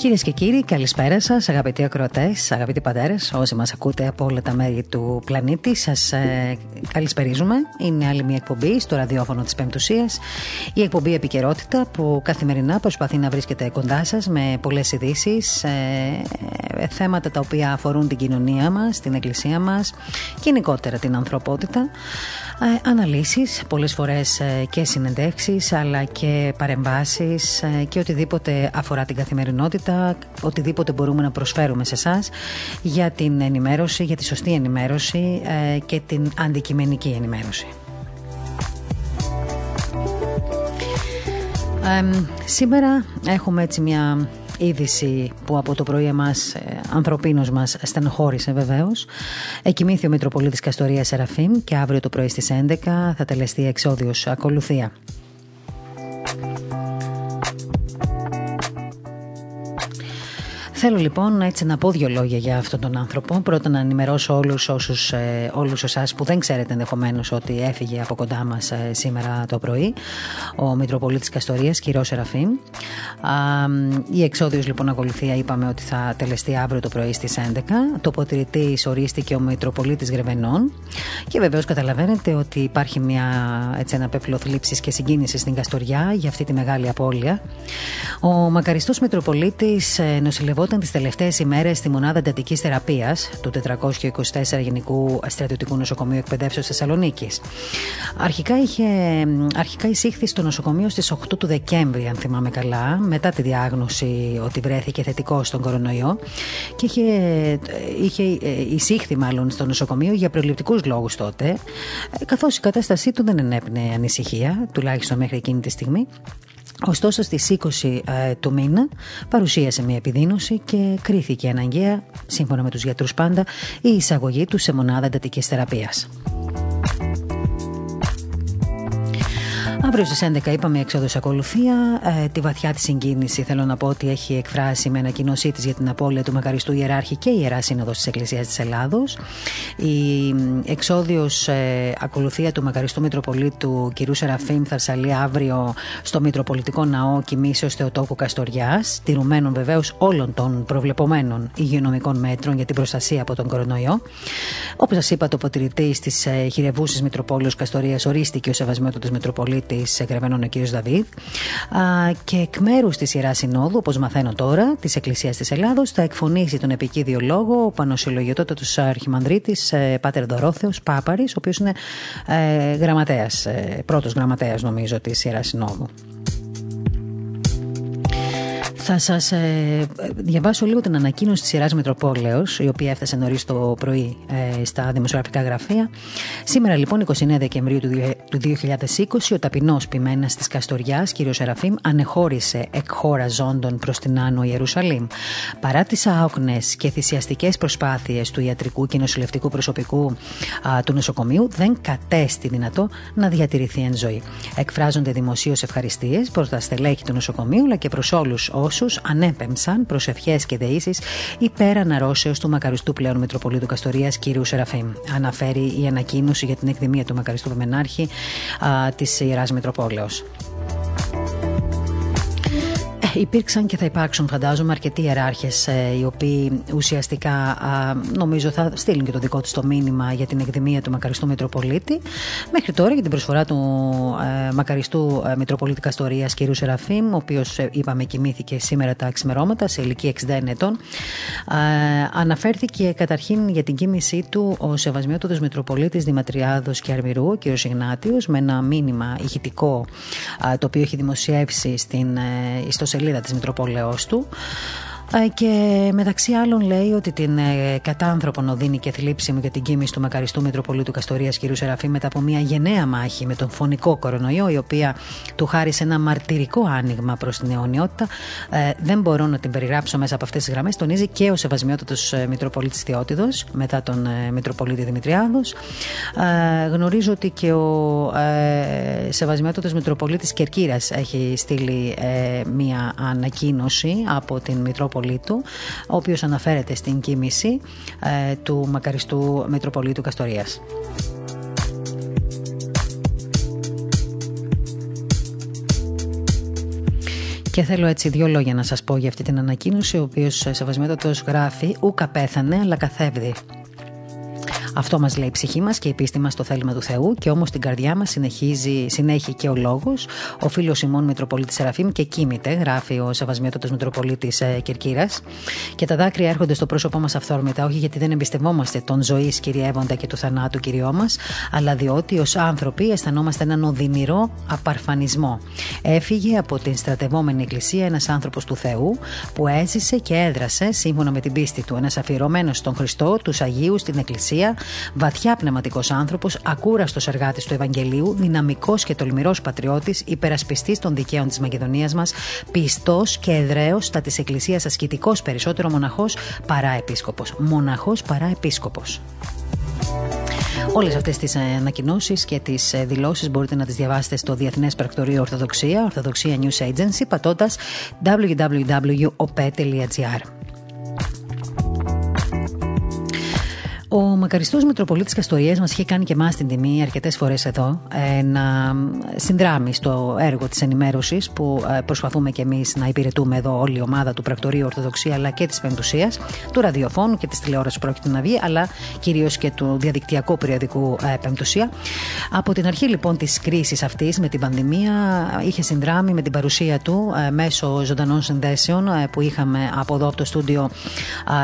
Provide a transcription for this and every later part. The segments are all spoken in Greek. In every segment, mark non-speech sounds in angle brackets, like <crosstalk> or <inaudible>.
Κυρίες και κύριοι, καλησπέρα σας, αγαπητοί ακροατές, αγαπητοί πατέρες, όσοι μας ακούτε από όλα τα μέρη του πλανήτη. Σας ε, καλησπερίζουμε. Είναι άλλη μια εκπομπή στο ραδιόφωνο της Πεμπτουσία. Η εκπομπή Επικαιρότητα που καθημερινά προσπαθεί να βρίσκεται κοντά σας με πολλές ειδήσεις, ε, θέματα τα οποία αφορούν την κοινωνία μας, την εκκλησία μας, γενικότερα την ανθρωπότητα. Ε, αναλύσεις, πολλές φορές ε, και συνεντεύξεις αλλά και παρεμβάσεις ε, και οτιδήποτε αφορά την καθημερινότητα, οτιδήποτε μπορούμε να προσφέρουμε σε εσάς για την ενημέρωση, για τη σωστή ενημέρωση και την αντικειμενική ενημέρωση. σήμερα έχουμε έτσι μια είδηση που από το πρωί εμάς ε, ανθρωπίνος μας στενοχώρησε βεβαίως. Εκοιμήθη ο Μητροπολίτης Καστορία Σεραφείμ και αύριο το πρωί στις 11 θα τελεστεί εξόδιος ακολουθία. Θέλω λοιπόν έτσι να πω δύο λόγια για αυτόν τον άνθρωπο. Πρώτα να ενημερώσω όλους, όσους, ε, όλους εσάς που δεν ξέρετε ενδεχομένως ότι έφυγε από κοντά μας ε, σήμερα το πρωί ο Μητροπολίτης Καστορίας, κύριος Σεραφείμ. Η εξόδιος λοιπόν ακολουθία είπαμε ότι θα τελεστεί αύριο το πρωί στις 11. Το ποτηρητής ορίστηκε ο Μητροπολίτης Γρεβενών και βεβαίως καταλαβαίνετε ότι υπάρχει μια, έτσι, ένα πέπλο θλίψης και συγκίνησης στην Καστοριά για αυτή τη μεγάλη απώλεια. Ο μακαριστός Μητροπολίτης ε, νοσηλευόταν ήταν τις τελευταίες ημέρες στη μονάδα εντατικής θεραπείας του 424 Γενικού Στρατιωτικού Νοσοκομείου Εκπαιδεύσεως Θεσσαλονίκης. Αρχικά, είχε, αρχικά εισήχθη στο νοσοκομείο στις 8 του Δεκέμβρη, αν θυμάμαι καλά, μετά τη διάγνωση ότι βρέθηκε θετικό στον κορονοϊό και είχε, είχε εισήχθη μάλλον στο νοσοκομείο για προληπτικούς λόγους τότε, καθώς η κατάστασή του δεν ενέπνεε ανησυχία, τουλάχιστον μέχρι εκείνη τη στιγμή. Ωστόσο στις 20 ε, του μήνα παρουσίασε μια επιδείνωση και κρίθηκε αναγκαία, σύμφωνα με τους γιατρούς πάντα, η εισαγωγή του σε μονάδα εντατικής θεραπείας. Αύριο στις 11 είπαμε εξόδο ακολουθία. Ε, τη βαθιά της συγκίνηση θέλω να πω ότι έχει εκφράσει με ανακοίνωσή της για την απώλεια του Μακαριστού Ιεράρχη και Ιεράς Σύνοδος της Εκκλησίας της Ελλάδος. Η εξόδιος ε, ακολουθία του Μακαριστού Μητροπολίτου κ. Σεραφείμ Θαρσαλή αύριο στο Μητροπολιτικό Ναό Κοιμήσεως Θεοτόκου Καστοριάς, τηρουμένων βεβαίως όλων των προβλεπομένων υγειονομικών μέτρων για την προστασία από τον κορονοϊό. Όπως σας είπα, το ποτηρητή της ε, χειρευούσης Μητροπόλεως Καστορίας ορίστηκε ο Σεβασμιότατος Μητροπολίτης της Γρεβενών ο κ. Δαβίδ. Και εκ μέρους της Ιεράς Συνόδου, όπως μαθαίνω τώρα, της Εκκλησίας της Ελλάδος, θα εκφωνήσει τον επικίδιο λόγο ο Πανοσυλλογιωτότατο Αρχιμανδρίτης ε, Πάτερ Δωρόθεος Πάπαρης, ο οποίος είναι ε, γραμματέας, ε, πρώτος γραμματέας νομίζω της Ιεράς Συνόδου. Θα σας ε, διαβάσω λίγο την ανακοίνωση της σειράς Μητροπόλεω, η οποία έφτασε νωρίς το πρωί ε, στα δημοσιογραφικά γραφεία. Σήμερα, λοιπόν, 29 Δεκεμβρίου του 2020, ο ταπεινός ποιμένα της Καστοριάς, κ. Σεραφείμ, ανεχώρησε εκ χώρα ζώντων προς την Άνω Ιερουσαλήμ. Παρά τις άοκνες και θυσιαστικές προσπάθειες του ιατρικού και νοσηλευτικού προσωπικού α, του νοσοκομείου, δεν κατέστη δυνατό να διατηρηθεί εν ζωή. Εκφράζονται δημοσίως ευχαριστίες προς τα στελέχη του νοσοκομείου, αλλά και προς όλους όσους ανέπεμψαν προσευχέ και δεήσεις υπέρ αναρρώσεω του μακαριστού πλέον Μητροπολίτου Καστορίας κ. Σεραφείμ. Αναφέρει η ανακοίνωση για την εκδημία του μακαριστού Πεμενάρχη της Ιεράς Μητροπόλεως υπήρξαν και θα υπάρξουν φαντάζομαι αρκετοί ιεράρχες ε, οι οποίοι ουσιαστικά νομίζω θα στείλουν και το δικό τους το μήνυμα για την εκδημία του Μακαριστού Μητροπολίτη. Μέχρι τώρα για την προσφορά του ε, Μακαριστού ε, Μητροπολίτη Καστορίας κ. Σεραφείμ, ο οποίος είπαμε κοιμήθηκε σήμερα τα ξημερώματα σε ηλικία 61 ετών. Αναφέρθηκε καταρχήν για την κοίμησή του ο Σεβασμιότοδο Μητροπολίτης Δηματριάδο και Αρμυρού, ο κ. Ιγνάτιος, με ένα μήνυμα ηχητικό το οποίο έχει δημοσιεύσει στην ιστοσελίδα ιστοσελίδα της Μητροπόλεως του. ε, και μεταξύ άλλων λέει ότι την ε, κατάνθρωπον οδύνη και θλίψη μου για την κίνηση του Μακαριστού Μητροπολίτου Καστορίας κ. Σεραφή μετά από μια γενναία μάχη με τον φωνικό κορονοϊό, η οποία του χάρισε ένα μαρτυρικό άνοιγμα προς την αιωνιότητα. Ε, δεν μπορώ να την περιγράψω μέσα από αυτές τις γραμμές. Τονίζει και ο Σεβασμιότατος Μητροπολίτης Θεότιδος μετά τον Μητροπολίτη Δημητριάδος. Ε, γνωρίζω ότι και ο ε, Σεβασμιότατος Μητροπολίτης Κερκύρας έχει στείλει ε, μια ανακοίνωση από την Μητρόπολη Μητροπολίτου, ο οποίος αναφέρεται στην κοίμηση ε, του μακαριστού Μητροπολίτου Καστορίας. Και θέλω έτσι δύο λόγια να σας πω για αυτή την ανακοίνωση, ο οποίος ε, σεβασμιότατος γράφει «Ούκα πέθανε, αλλά καθέβδη». Αυτό μας λέει η ψυχή μας και η πίστη μας στο θέλημα του Θεού, και όμως στην καρδιά μας συνεχίζει, συνέχει και ο λόγος. Ο φίλος Σιμών Μητροπολίτης Σεραφείμ και κοίμηται, γράφει ο Σεβασμιότατος Μητροπολίτης ε, Κερκύρας. Και τα δάκρυα έρχονται στο πρόσωπό μας αυθόρμητα, όχι γιατί δεν εμπιστευόμαστε τον ζωή κυριεύοντα και του θανάτου κυριό μας, αλλά διότι ως άνθρωποι αισθανόμαστε έναν οδυνηρό απαρφανισμό. Έφυγε από την στρατευόμενη εκκλησία ένας άνθρωπος του Θεού που έζησε και έδρασε σύμφωνα με την πίστη του, ένας αφιερωμένος στον Χριστό, τους Αγίους, στην Εκκλησία, βαθιά πνευματικός άνθρωπος, ακούραστος εργάτης του Ευαγγελίου, δυναμικός και τολμηρός πατριώτης, υπερασπιστής των δικαίων της Μακεδονίας μας, πιστός και εδραίος στα της Εκκλησίας ασκητικός περισσότερο μοναχός παρά επίσκοπο. Μοναχός παρά επίσκοπο. Όλες αυτές τις ανακοινώσεις και τις δηλώσεις μπορείτε να τις διαβάσετε στο Διεθνές Πρακτορείο Ορθοδοξία, Ορθοδοξία News Agency, πατώντας www.op.gr. Ο μακαριστός Μητροπολίτη Καστορία μας είχε κάνει και εμάς την τιμή αρκετές φορές εδώ ε, να συνδράμει στο έργο της ενημέρωσης που ε, προσπαθούμε και εμείς να υπηρετούμε εδώ όλη η ομάδα του Πρακτορείου Ορθοδοξία αλλά και της Πεντουσίας, του ραδιοφώνου και της τηλεόρασης που πρόκειται να βγει, αλλά κυρίως και του διαδικτυακού περιοδικού ε, Πεντουσία. Από την αρχή λοιπόν της κρίσης αυτής με την πανδημία είχε συνδράμει με την παρουσία του μέσω ζωντανών συνδέσεων που είχαμε από εδώ από το στούντιο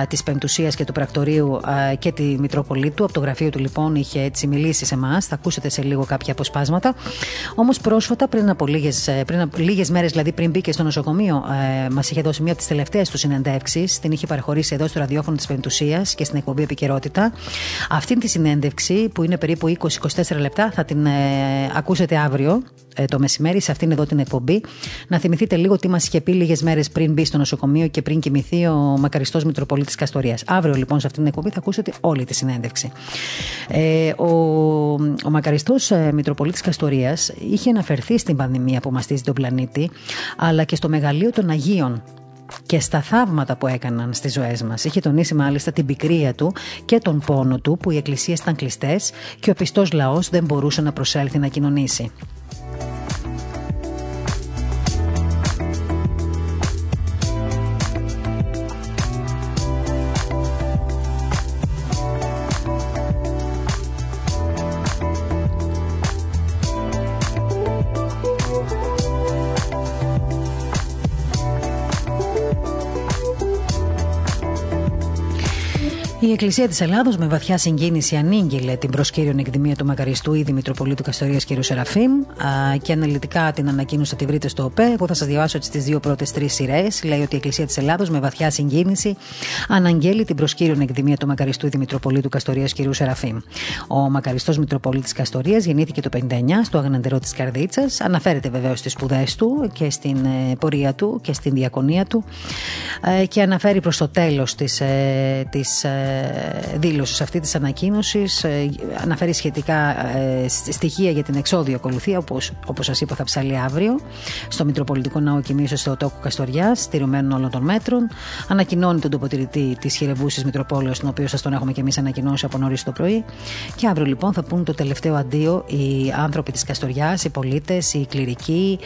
της Πεντουσίας και του Πρακτορείου και τη Μητροπολίτου. Από το γραφείο του λοιπόν είχε έτσι μιλήσει σε εμάς. Θα ακούσετε σε λίγο κάποια αποσπάσματα. Όμως πρόσφατα, πριν από λίγες λίγες μέρες, δηλαδή πριν μπήκε στο νοσοκομείο, ε, μας είχε δώσει μία από τις τελευταίες του συνεντεύξεις. Την είχε παραχωρήσει εδώ στο ραδιόφωνο της Πεντουσία και στην εκπομπή Επικαιρότητα. Αυτή τη συνέντευξη, που είναι περίπου 20-24 λεπτά, θα την ε, ακούσετε αύριο ε, το μεσημέρι σε αυτήν εδώ την εκπομπή. Να θυμηθείτε λίγο τι μας είχε πει λίγες μέρες πριν μπει στο νοσοκομείο και πριν κοιμηθεί ο μακαριστός Μητροπολίτης Καστορία. Αύριο λοιπόν σε αυτήν την εκπομπή θα ακούσετε όλη τη συνέντευξη. Ε, ο ο μακαριστός ε, Μητροπολίτης Καστορία είχε αναφερθεί στην πανδημία που μαστίζει τον πλανήτη, αλλά και στο μεγαλείο των Αγίων και στα θαύματα που έκαναν στις ζωές μας. Είχε τονίσει μάλιστα την πικρία του και τον πόνο του που οι εκκλησίες ήταν κλειστές και ο πιστός λαός δεν μπορούσε να προσέλθει να κοινωνήσει. Η Εκκλησία της Ελλάδος με βαθιά συγκίνηση ανήγγειλε την προσκύριον εκδημία του Μακαριστού ήδη Μητροπολίτου Καστορίας κ. Σεραφείμ και αναλυτικά την ανακοίνωση θα τη βρείτε στο ΟΠΕ. Εγώ θα σας διαβάσω τις δύο πρώτες τρεις σειρές. Λέει ότι η Εκκλησία της Ελλάδος με βαθιά συγκίνηση αναγγέλει την προσκύριον εκδημία του Μακαριστού ήδη Μητροπολίτου Καστορίας κ. Σεραφείμ. Ο Μακαριστός Μητροπολίτης Καστορίας γεννήθηκε το 59 στο αγαναντερό της Καρδίτσας. Αναφέρεται βεβαίως στις σπουδές του και στην ε, πορεία του και στην διακονία του ε, και αναφέρει προς το τέλος της ε, δήλωση αυτή της ανακοίνωσης. Ε, αναφέρει σχετικά ε, στοιχεία για την εξόδιο ακολουθία, όπως όπως σας είπα, θα ψάλει αύριο στο Μητροπολιτικό Ναό Κοιμήσεω στο Τόκο Καστοριά, στηριωμένων όλων των μέτρων. Ανακοινώνει τον τοποτηρητή της χειρευούση Μητροπόλεως, τον οποίο σας τον έχουμε και εμείς ανακοινώσει από νωρίς το πρωί. Και αύριο λοιπόν θα πούν το τελευταίο αντίο οι άνθρωποι της Καστοριάς, οι πολίτες, οι κληρικοί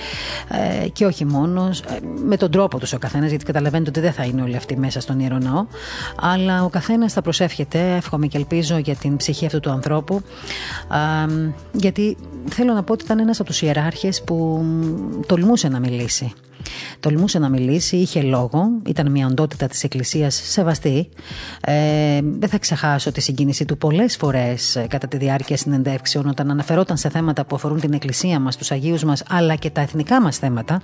ε, και όχι μόνος, με τον τρόπο τους ο καθένας, γιατί καταλαβαίνετε ότι δεν θα είναι όλοι αυτοί μέσα στον ιερό ναό, αλλά ο καθένας θα προσεύχεται, εύχομαι και ελπίζω για την ψυχή αυτού του ανθρώπου, γιατί θέλω να πω ότι ήταν ένας από τους ιεράρχες που τολμούσε να μιλήσει. Τολμούσε να μιλήσει, είχε λόγο, ήταν μια οντότητα της Εκκλησίας σεβαστή. Ε, δεν θα ξεχάσω τη συγκίνησή του πολλές φορές ε, κατά τη διάρκεια συνεντεύξεων όταν αναφερόταν σε θέματα που αφορούν την Εκκλησία μας, τους Αγίους μας αλλά και τα εθνικά μας θέματα.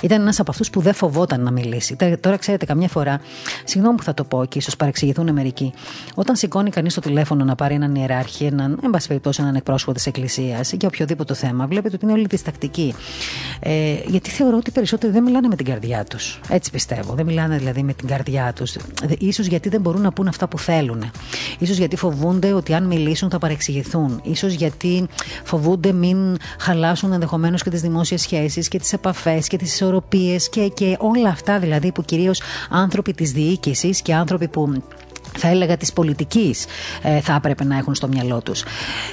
Ήταν ένας από αυτούς που δεν φοβόταν να μιλήσει. Τώρα ξέρετε καμιά φορά, συγγνώμη που θα το πω και ίσως παρεξηγηθούν μερικοί, όταν σηκώνει κανείς το τηλέφωνο να πάρει έναν ιεράρχη, έναν, εν πάση περιπτώσει, έναν εκπρόσωπο της Εκκλησίας για οποιοδήποτε θέμα, βλέπετε ότι είναι όλη της τακτική. Ε, γιατί θεωρώ ότι περισσότεροι δεν μιλάνε με την καρδιά τους. Έτσι πιστεύω. Δεν μιλάνε δηλαδή με την καρδιά τους. σω γιατί δεν μπορούν να πούν αυτά που θέλουν. σω γιατί φοβούνται ότι αν μιλήσουν θα παρεξηγηθούν. σω γιατί φοβούνται μην χαλάσουν ενδεχομένως και τις δημόσιες σχέσεις και τις επαφές και τις ισορροπίες και, και όλα αυτά δηλαδή που κυρίως άνθρωποι της διοίκησης και άνθρωποι που θα έλεγα της πολιτικής ε, θα έπρεπε να έχουν στο μυαλό τους.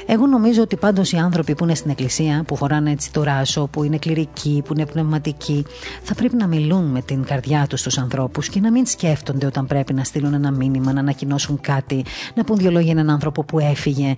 Εγώ νομίζω ότι πάντως οι άνθρωποι που είναι στην εκκλησία, που φοράνε έτσι το ράσο, που είναι κληρικοί, που είναι πνευματικοί, θα πρέπει να μιλούν με την καρδιά τους στους ανθρώπους και να μην σκέφτονται όταν πρέπει να στείλουν ένα μήνυμα, να ανακοινώσουν κάτι, να πούν δύο λόγια έναν άνθρωπο που έφυγε.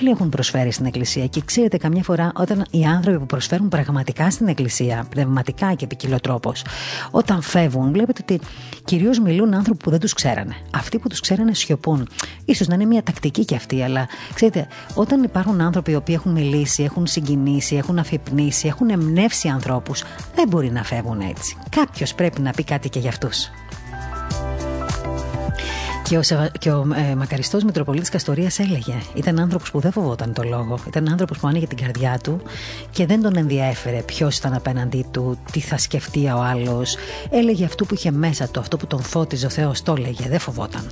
Όλοι έχουν προσφέρει στην εκκλησία και ξέρετε καμιά φορά όταν οι άνθρωποι που προσφέρουν πραγματικά στην εκκλησία, πνευματικά και τρόπος, όταν φεύγουν βλέπετε ότι κυρίως μιλούν άνθρωποι που δεν τους ξέρανε. Αυτοί που τους ξέρανε σιωπούν. σω να είναι μια τακτική κι αυτή, αλλά ξέρετε, όταν υπάρχουν άνθρωποι οι οποίοι έχουν μιλήσει, έχουν συγκινήσει, έχουν αφυπνήσει, έχουν εμπνεύσει ανθρώπους, δεν μπορεί να φεύγουν έτσι. Κάποιος πρέπει να πει κάτι και για αυτούς. Και ο, και ο ε, μακαριστός Μητροπολίτης Καστορίας έλεγε ήταν άνθρωπος που δεν φοβόταν το λόγο. Ήταν άνθρωπος που άνοιγε την καρδιά του και δεν τον ενδιέφερε ποιος ήταν απέναντί του τι θα σκεφτεί ο άλλος. Έλεγε αυτό που είχε μέσα του αυτό που τον φώτιζε ο Θεός το έλεγε. Δεν φοβόταν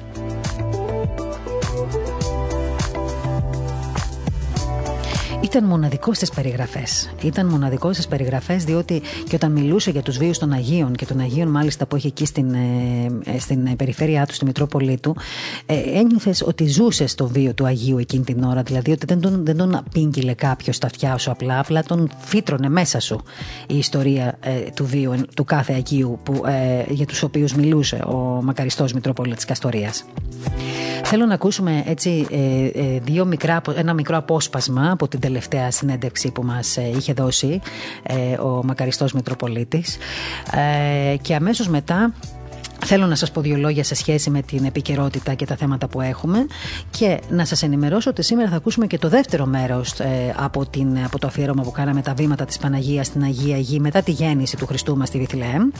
Ήταν μοναδικός στις περιγραφές. Ήταν μοναδικός στις περιγραφές, διότι και όταν μιλούσε για τους βίους των Αγίων και των Αγίων, μάλιστα που έχει εκεί στην, ε, ε, στην περιφέρειά του, στη Μητρόπολη του, ε, ένιωθες ότι ζούσες στο βίο του Αγίου εκείνη την ώρα. Δηλαδή ότι δεν τον, δεν τον απήγγειλε κάποιος στα αυτιά σου απλά, απλά τον φύτρωνε μέσα σου η ιστορία του βίου του κάθε Αγίου που, για τους οποίους μιλούσε ο μακαριστός Μητρόπολης Καστορίας. Θέλω να ακούσουμε έτσι δύο μικρά, ένα μικρό απόσπασμα από την τελευταία συνέντευξη που μας ε, είχε δώσει ε, ο μακαριστός Μητροπολίτης. Ε, και αμέσως μετά Θέλω να σας πω δύο λόγια σε σχέση με την επικαιρότητα και τα θέματα που έχουμε και να σας ενημερώσω ότι σήμερα θα ακούσουμε και το δεύτερο μέρος ε, από, την, από το αφιέρωμα που κάναμε τα βήματα της Παναγίας στην Αγία Γη μετά τη γέννηση του Χριστού μας στη Βιθλεέμ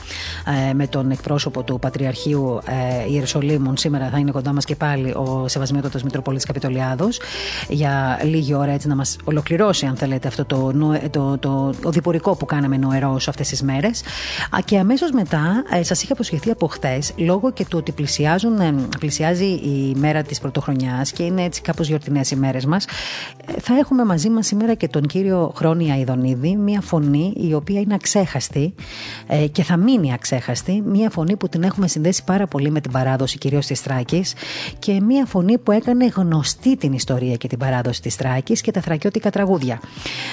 ε, με τον εκπρόσωπο του Πατριαρχείου ε, Ιερουσαλήμων. Σήμερα θα είναι κοντά μας και πάλι ο Σεβασμιότατος Μητροπολίτης Καπιτολιάδος για λίγη ώρα έτσι να μας ολοκληρώσει αν θέλετε αυτό το, το, το, το, διπορικό που κάναμε νοερός αυτές τις μέρες και αμέσως μετά ε, σας είχα προσχεθεί από χθες λόγω και του ότι πλησιάζουν, ε, πλησιάζει η μέρα της πρωτοχρονιάς και είναι έτσι κάπως γιορτινές οι μέρες μας, ε, θα έχουμε μαζί μας σήμερα και τον κύριο Χρόνια Ιδονίδη, μια φωνή η οποία είναι αξέχαστη ε, και θα μείνει αξέχαστη, μια φωνή που την έχουμε συνδέσει πάρα πολύ με την παράδοση κυρίως της Τράκης και μια φωνή που έκανε γνωστή την ιστορία και την παράδοση της Τράκης και τα θρακιώτικα τραγούδια.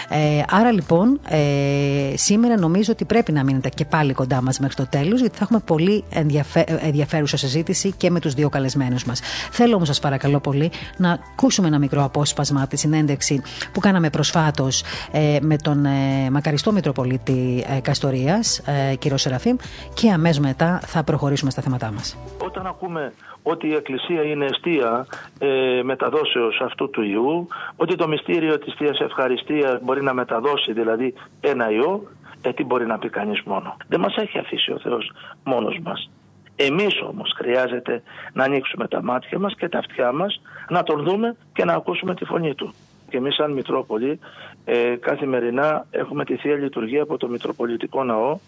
Ε, άρα λοιπόν, ε, σήμερα νομίζω ότι πρέπει να μείνετε και πάλι κοντά μας μέχρι το τέλος, γιατί θα έχουμε πολύ ενδιαφέρον ενδιαφέρουσα συζήτηση και με τους δύο καλεσμένους μας. Θέλω όμως, σας παρακαλώ πολύ, να ακούσουμε ένα μικρό απόσπασμα από τη συνέντευξη που κάναμε προσφάτως ε, με τον ε, μακαριστό Μητροπολίτη ε, Καστορίας, ε, κύριο Σεραφείμ, και αμέσως μετά θα προχωρήσουμε στα θέματά μας. Όταν ακούμε ότι η Εκκλησία είναι αιστεία ε, μεταδόσεως αυτού του ιού, ότι το μυστήριο της Θείας Ευχαριστίας μπορεί να μεταδώσει δηλαδή ένα ιό, ε, τι μπορεί να πει κανείς μόνο. Δεν μας έχει αφήσει ο Θεός μόνος μας. Εμείς όμως χρειάζεται να ανοίξουμε τα μάτια μας και τα αυτιά μας, να τον δούμε και να ακούσουμε τη φωνή του. Και εμείς σαν Μητρόπολη ε, καθημερινά έχουμε τη Θεία Λειτουργία από το Μητροπολιτικό Ναό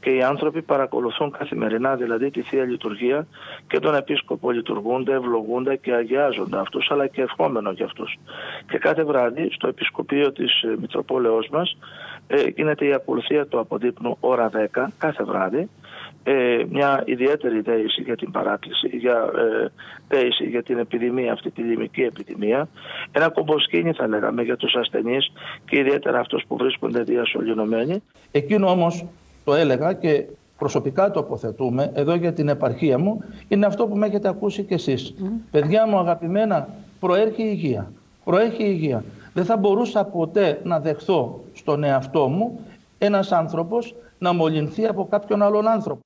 και οι άνθρωποι παρακολουθούν καθημερινά δηλαδή τη Θεία Λειτουργία και τον Επίσκοπο λειτουργούνται, ευλογούνται και αγιάζονται αυτούς αλλά και ευχόμενο για αυτούς. Και κάθε βράδυ στο Επισκοπείο της ε, Μητροπόλεως μας ε, γίνεται η ακολουθία του αποδείπνου ώρα 10 κάθε βράδυ ε, μια ιδιαίτερη δέηση για την παράκληση, για ε, δέηση για την επιδημία, αυτή τη δημική επιδημία. Ένα κομποσκίνη θα λέγαμε για τους ασθενείς και ιδιαίτερα αυτούς που βρίσκονται διασωληνωμένοι. Εκείνο όμως το έλεγα και προσωπικά το αποθετούμε εδώ για την επαρχία μου είναι αυτό που με έχετε ακούσει κι εσείς. Παιδιά μου αγαπημένα, προέρχει η υγεία. Προέχει η υγεία. Δεν θα μπορούσα ποτέ να δεχθώ στον εαυτό μου ένας άνθρωπος να μολυνθεί από κάποιον άλλον άνθρωπο.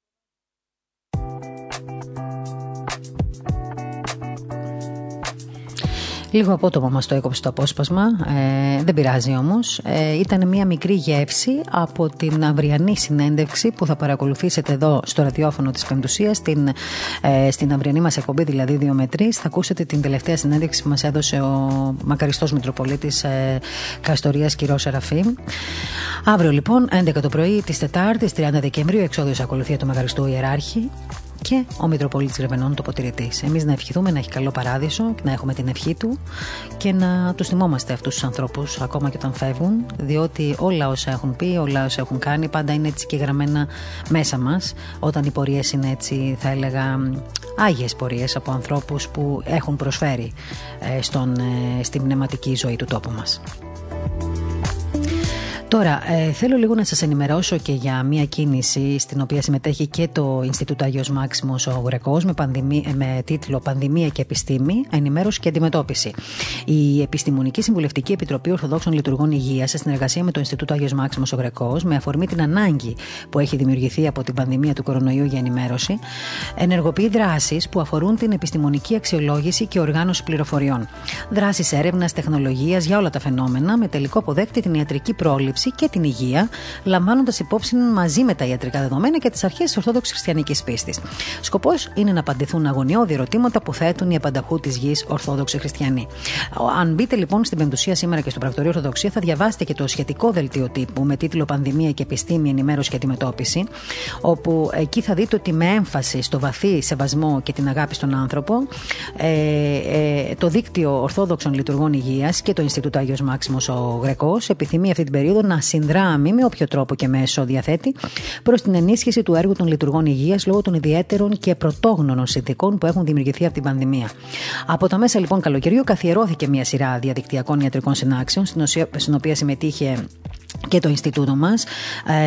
Λίγο απότομα μας το έκοψε το απόσπασμα. Ε, δεν πειράζει όμως. Ε, ήταν μια μικρή γεύση από την αυριανή συνέντευξη που θα παρακολουθήσετε εδώ στο ραδιόφωνο της Πεμπτουσίας, στην, ε, στην αυριανή μας εκπομπή, δηλαδή 2 με 3. Θα ακούσετε την τελευταία συνέντευξη που μας έδωσε ο μακαριστός Μητροπολίτης ε, Καστορίας Κυρός Σεραφή. Αύριο λοιπόν, 11 το πρωί της Τετάρτης, 30 Δεκεμβρίου, εξόδιος ακολουθία του Μεγαριστού Ιεράρχη και ο Μητροπολίτη Γρεβενών τοποθετητή. Εμείς να ευχηθούμε να έχει καλό παράδεισο, να έχουμε την ευχή του και να τους θυμόμαστε αυτούς τους ανθρώπους ακόμα και όταν φεύγουν, διότι όλα όσα έχουν πει, όλα όσα έχουν κάνει, πάντα είναι έτσι και γραμμένα μέσα μας. Όταν οι πορείες είναι έτσι, θα έλεγα, άγιες πορείες από ανθρώπους που έχουν προσφέρει ε, στον, ε, στην πνευματική ζωή του τόπου μας. Τώρα, ε, θέλω λίγο να σας ενημερώσω και για μια κίνηση στην οποία συμμετέχει και το Ινστιτούτο Αγιος Μάξιμος ο Γρεκός με, με τίτλο «Πανδημία και επιστήμη, ενημέρωση και αντιμετώπιση». Η Επιστημονική Συμβουλευτική Επιτροπή Ορθοδόξων Λειτουργών Υγείας σε συνεργασία με το Ινστιτούτο Αγιος Μάξιμος ο Γρεκός με αφορμή την ανάγκη που έχει δημιουργηθεί από την πανδημία του κορονοϊού για ενημέρωση, ενεργοποιεί δράσεις που αφορούν την επιστημονική αξιολόγηση και οργάνωση πληροφοριών. Δράσεις έρευνας, τεχνολογίας για όλα τα φαινόμενα με τελικό αποδέκτη την ιατρική πρόληψη και την υγεία, λαμβάνοντας υπόψη μαζί με τα ιατρικά δεδομένα και τις αρχές της Ορθόδοξης Χριστιανικής πίστης. Σκοπός είναι να απαντηθούν αγωνιώδη ερωτήματα που θέτουν οι απανταχού της γης Ορθόδοξοι Χριστιανοί. Αν μπείτε λοιπόν στην Πεμπτουσία σήμερα και στο Πρακτορείο Ορθοδοξία, θα διαβάσετε και το σχετικό δελτίο τύπου με τίτλο Πανδημία και Επιστήμη, Ενημέρωση και Αντιμετώπιση, όπου εκεί θα δείτε ότι με έμφαση στο βαθύ σεβασμό και την αγάπη στον άνθρωπο, ε, ε, το δίκτυο Ορθόδοξων Λειτουργών Υγείας και το Ινστιτούτο Άγιος Μάξιμος ο Γρεκός επιθυμεί αυτή την περίοδο να συνδράμει με όποιο τρόπο και μέσο διαθέτει προς την ενίσχυση του έργου των λειτουργών υγείας λόγω των ιδιαίτερων και πρωτόγνωρων συνθηκών που έχουν δημιουργηθεί από την πανδημία. Από τα μέσα λοιπόν καλοκαιριού καθιερώθηκε μια σειρά διαδικτυακών ιατρικών συνάξεων, στην οποία συμμετείχε και το Ινστιτούτο μας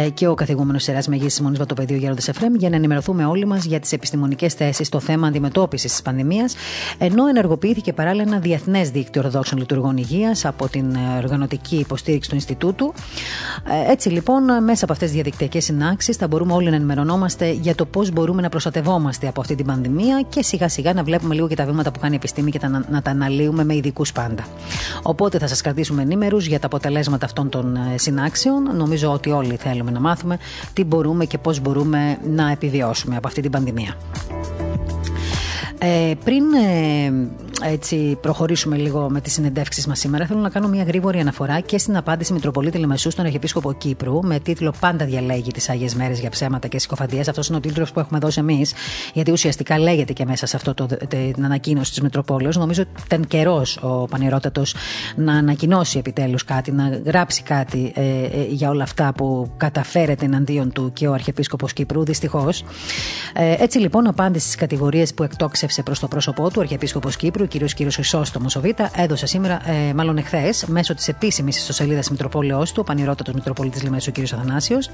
ε, και ο καθηγούμενος Σεράς Μεγή Μονή Βατοπεδίου Γέροντας Εφρέμ για να ενημερωθούμε όλοι μας για τις επιστημονικές θέσεις στο θέμα αντιμετώπισης της πανδημίας, ενώ ενεργοποιήθηκε παράλληλα ένα διεθνές δίκτυο ορθόδοξων λειτουργών υγείας από την οργανωτική υποστήριξη του Ινστιτούτου. Ε, έτσι λοιπόν, μέσα από αυτές τις διαδικτυακές συνάξεις θα μπορούμε όλοι να ενημερωνόμαστε για το πώς μπορούμε να προστατευόμαστε από αυτή την πανδημία και σιγά σιγά να βλέπουμε λίγο και τα βήματα που κάνει η επιστήμη και να τα αναλύουμε με ειδικούς πάντα. Οπότε θα σας κρατήσουμε ενήμερους για τα αποτελέσματα αυτών των ε, συνάξεων Νομίζω ότι όλοι θέλουμε να μάθουμε τι μπορούμε και πώς μπορούμε να επιβιώσουμε από αυτή την πανδημία. Ε, πριν ε, έτσι προχωρήσουμε λίγο με τις συνεντεύξεις μας σήμερα, θέλω να κάνω μια γρήγορη αναφορά και στην απάντηση Μητροπολίτη Λεμεσού στον Αρχιεπίσκοπο Κύπρου με τίτλο Πάντα διαλέγει τις Άγιες Μέρες για ψέματα και συκοφαντίες. Αυτός είναι ο τίτλος που έχουμε δώσει εμείς, γιατί ουσιαστικά λέγεται και μέσα σε αυτό το, την ανακοίνωση της Μητροπόλεως. Νομίζω ότι ήταν καιρός ο Πανηρότατο να ανακοινώσει επιτέλους κάτι, να γράψει κάτι ε, ε, για όλα αυτά που καταφέρεται εναντίον του και ο Αρχιεπίσκοπος Κύπρου, δυστυχώς. Ε, έτσι λοιπόν, απάντηση στις κατηγορίες που εκτόξευσε προς το πρόσωπό του ο Αρχιεπίσκοπος Κύπρου, κύριος κύριος Χρυσόστομος ο Β, έδωσε σήμερα, ε, μάλλον εχθές, μέσω της επίσημης ιστοσελίδας Μητροπόλεως του, ο πανηρότατο Μητροπολίτη Λιμέσου, κύριος Αθανάσιος,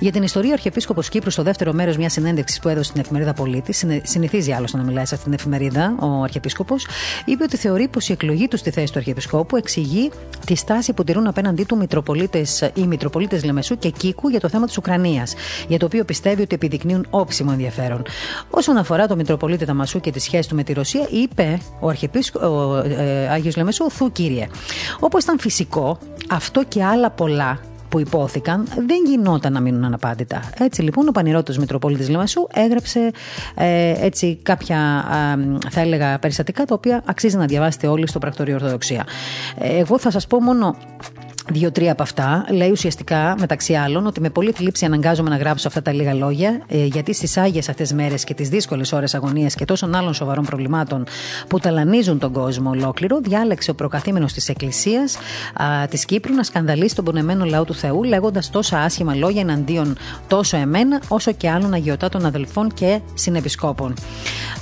για την ιστορία ο Αρχιεπίσκοπος Κύπρου στο δεύτερο μέρος μιας συνέντευξης που έδωσε στην εφημερίδα Πολίτη, συνηθίζει άλλωστε να μιλάει σε αυτήν την εφημερίδα ο Αρχιεπίσκοπος, είπε ότι θεωρεί πως η εκλογή του στη θέση του Αρχιεπισκόπου εξηγεί τη στάση που τηρούν απέναντί του Μητροπολίτες, οι Μητροπολίτες Λεμεσού και Κίκου για το θέμα της Ουκρανίας, για το οποίο πιστεύει ότι επιδεικνύουν όψιμο ενδιαφέρον. Όσον αφορά το Μητροπολίτη Ταμασού και τη σχέση του με τη Ρωσία, είπε ο Αρχιεπίσκοπο ε, Άγιος Λεμεσού, θου κύριε. Όπως ήταν φυσικό, αυτό και άλλα πολλά που υπόθηκαν δεν γινόταν να μείνουν αναπάντητα. Έτσι λοιπόν ο Πανηρώτος Μητροπόλητης Λεμεσού έγραψε ε, έτσι κάποια θα έλεγα περιστατικά τα οποία αξίζει να διαβάσετε όλοι στο πρακτορείο Ορθοδοξία. Ε, εγώ θα σας πω μόνο Δύο-τρία από αυτά λέει ουσιαστικά μεταξύ άλλων ότι με πολύ θλίψη αναγκάζομαι να γράψω αυτά τα λίγα λόγια, ε, γιατί στις άγιες αυτές μέρες και τις δύσκολες ώρες αγωνίας και τόσων άλλων σοβαρών προβλημάτων που ταλανίζουν τον κόσμο ολόκληρο, διάλεξε ο προκαθήμενος της Εκκλησίας της Κύπρου να σκανδαλίσει τον πονεμένο λαό του Θεού, λέγοντας τόσα άσχημα λόγια εναντίον τόσο εμένα όσο και άλλων αγιοτάτων αδελφών και συνεπισκόπων.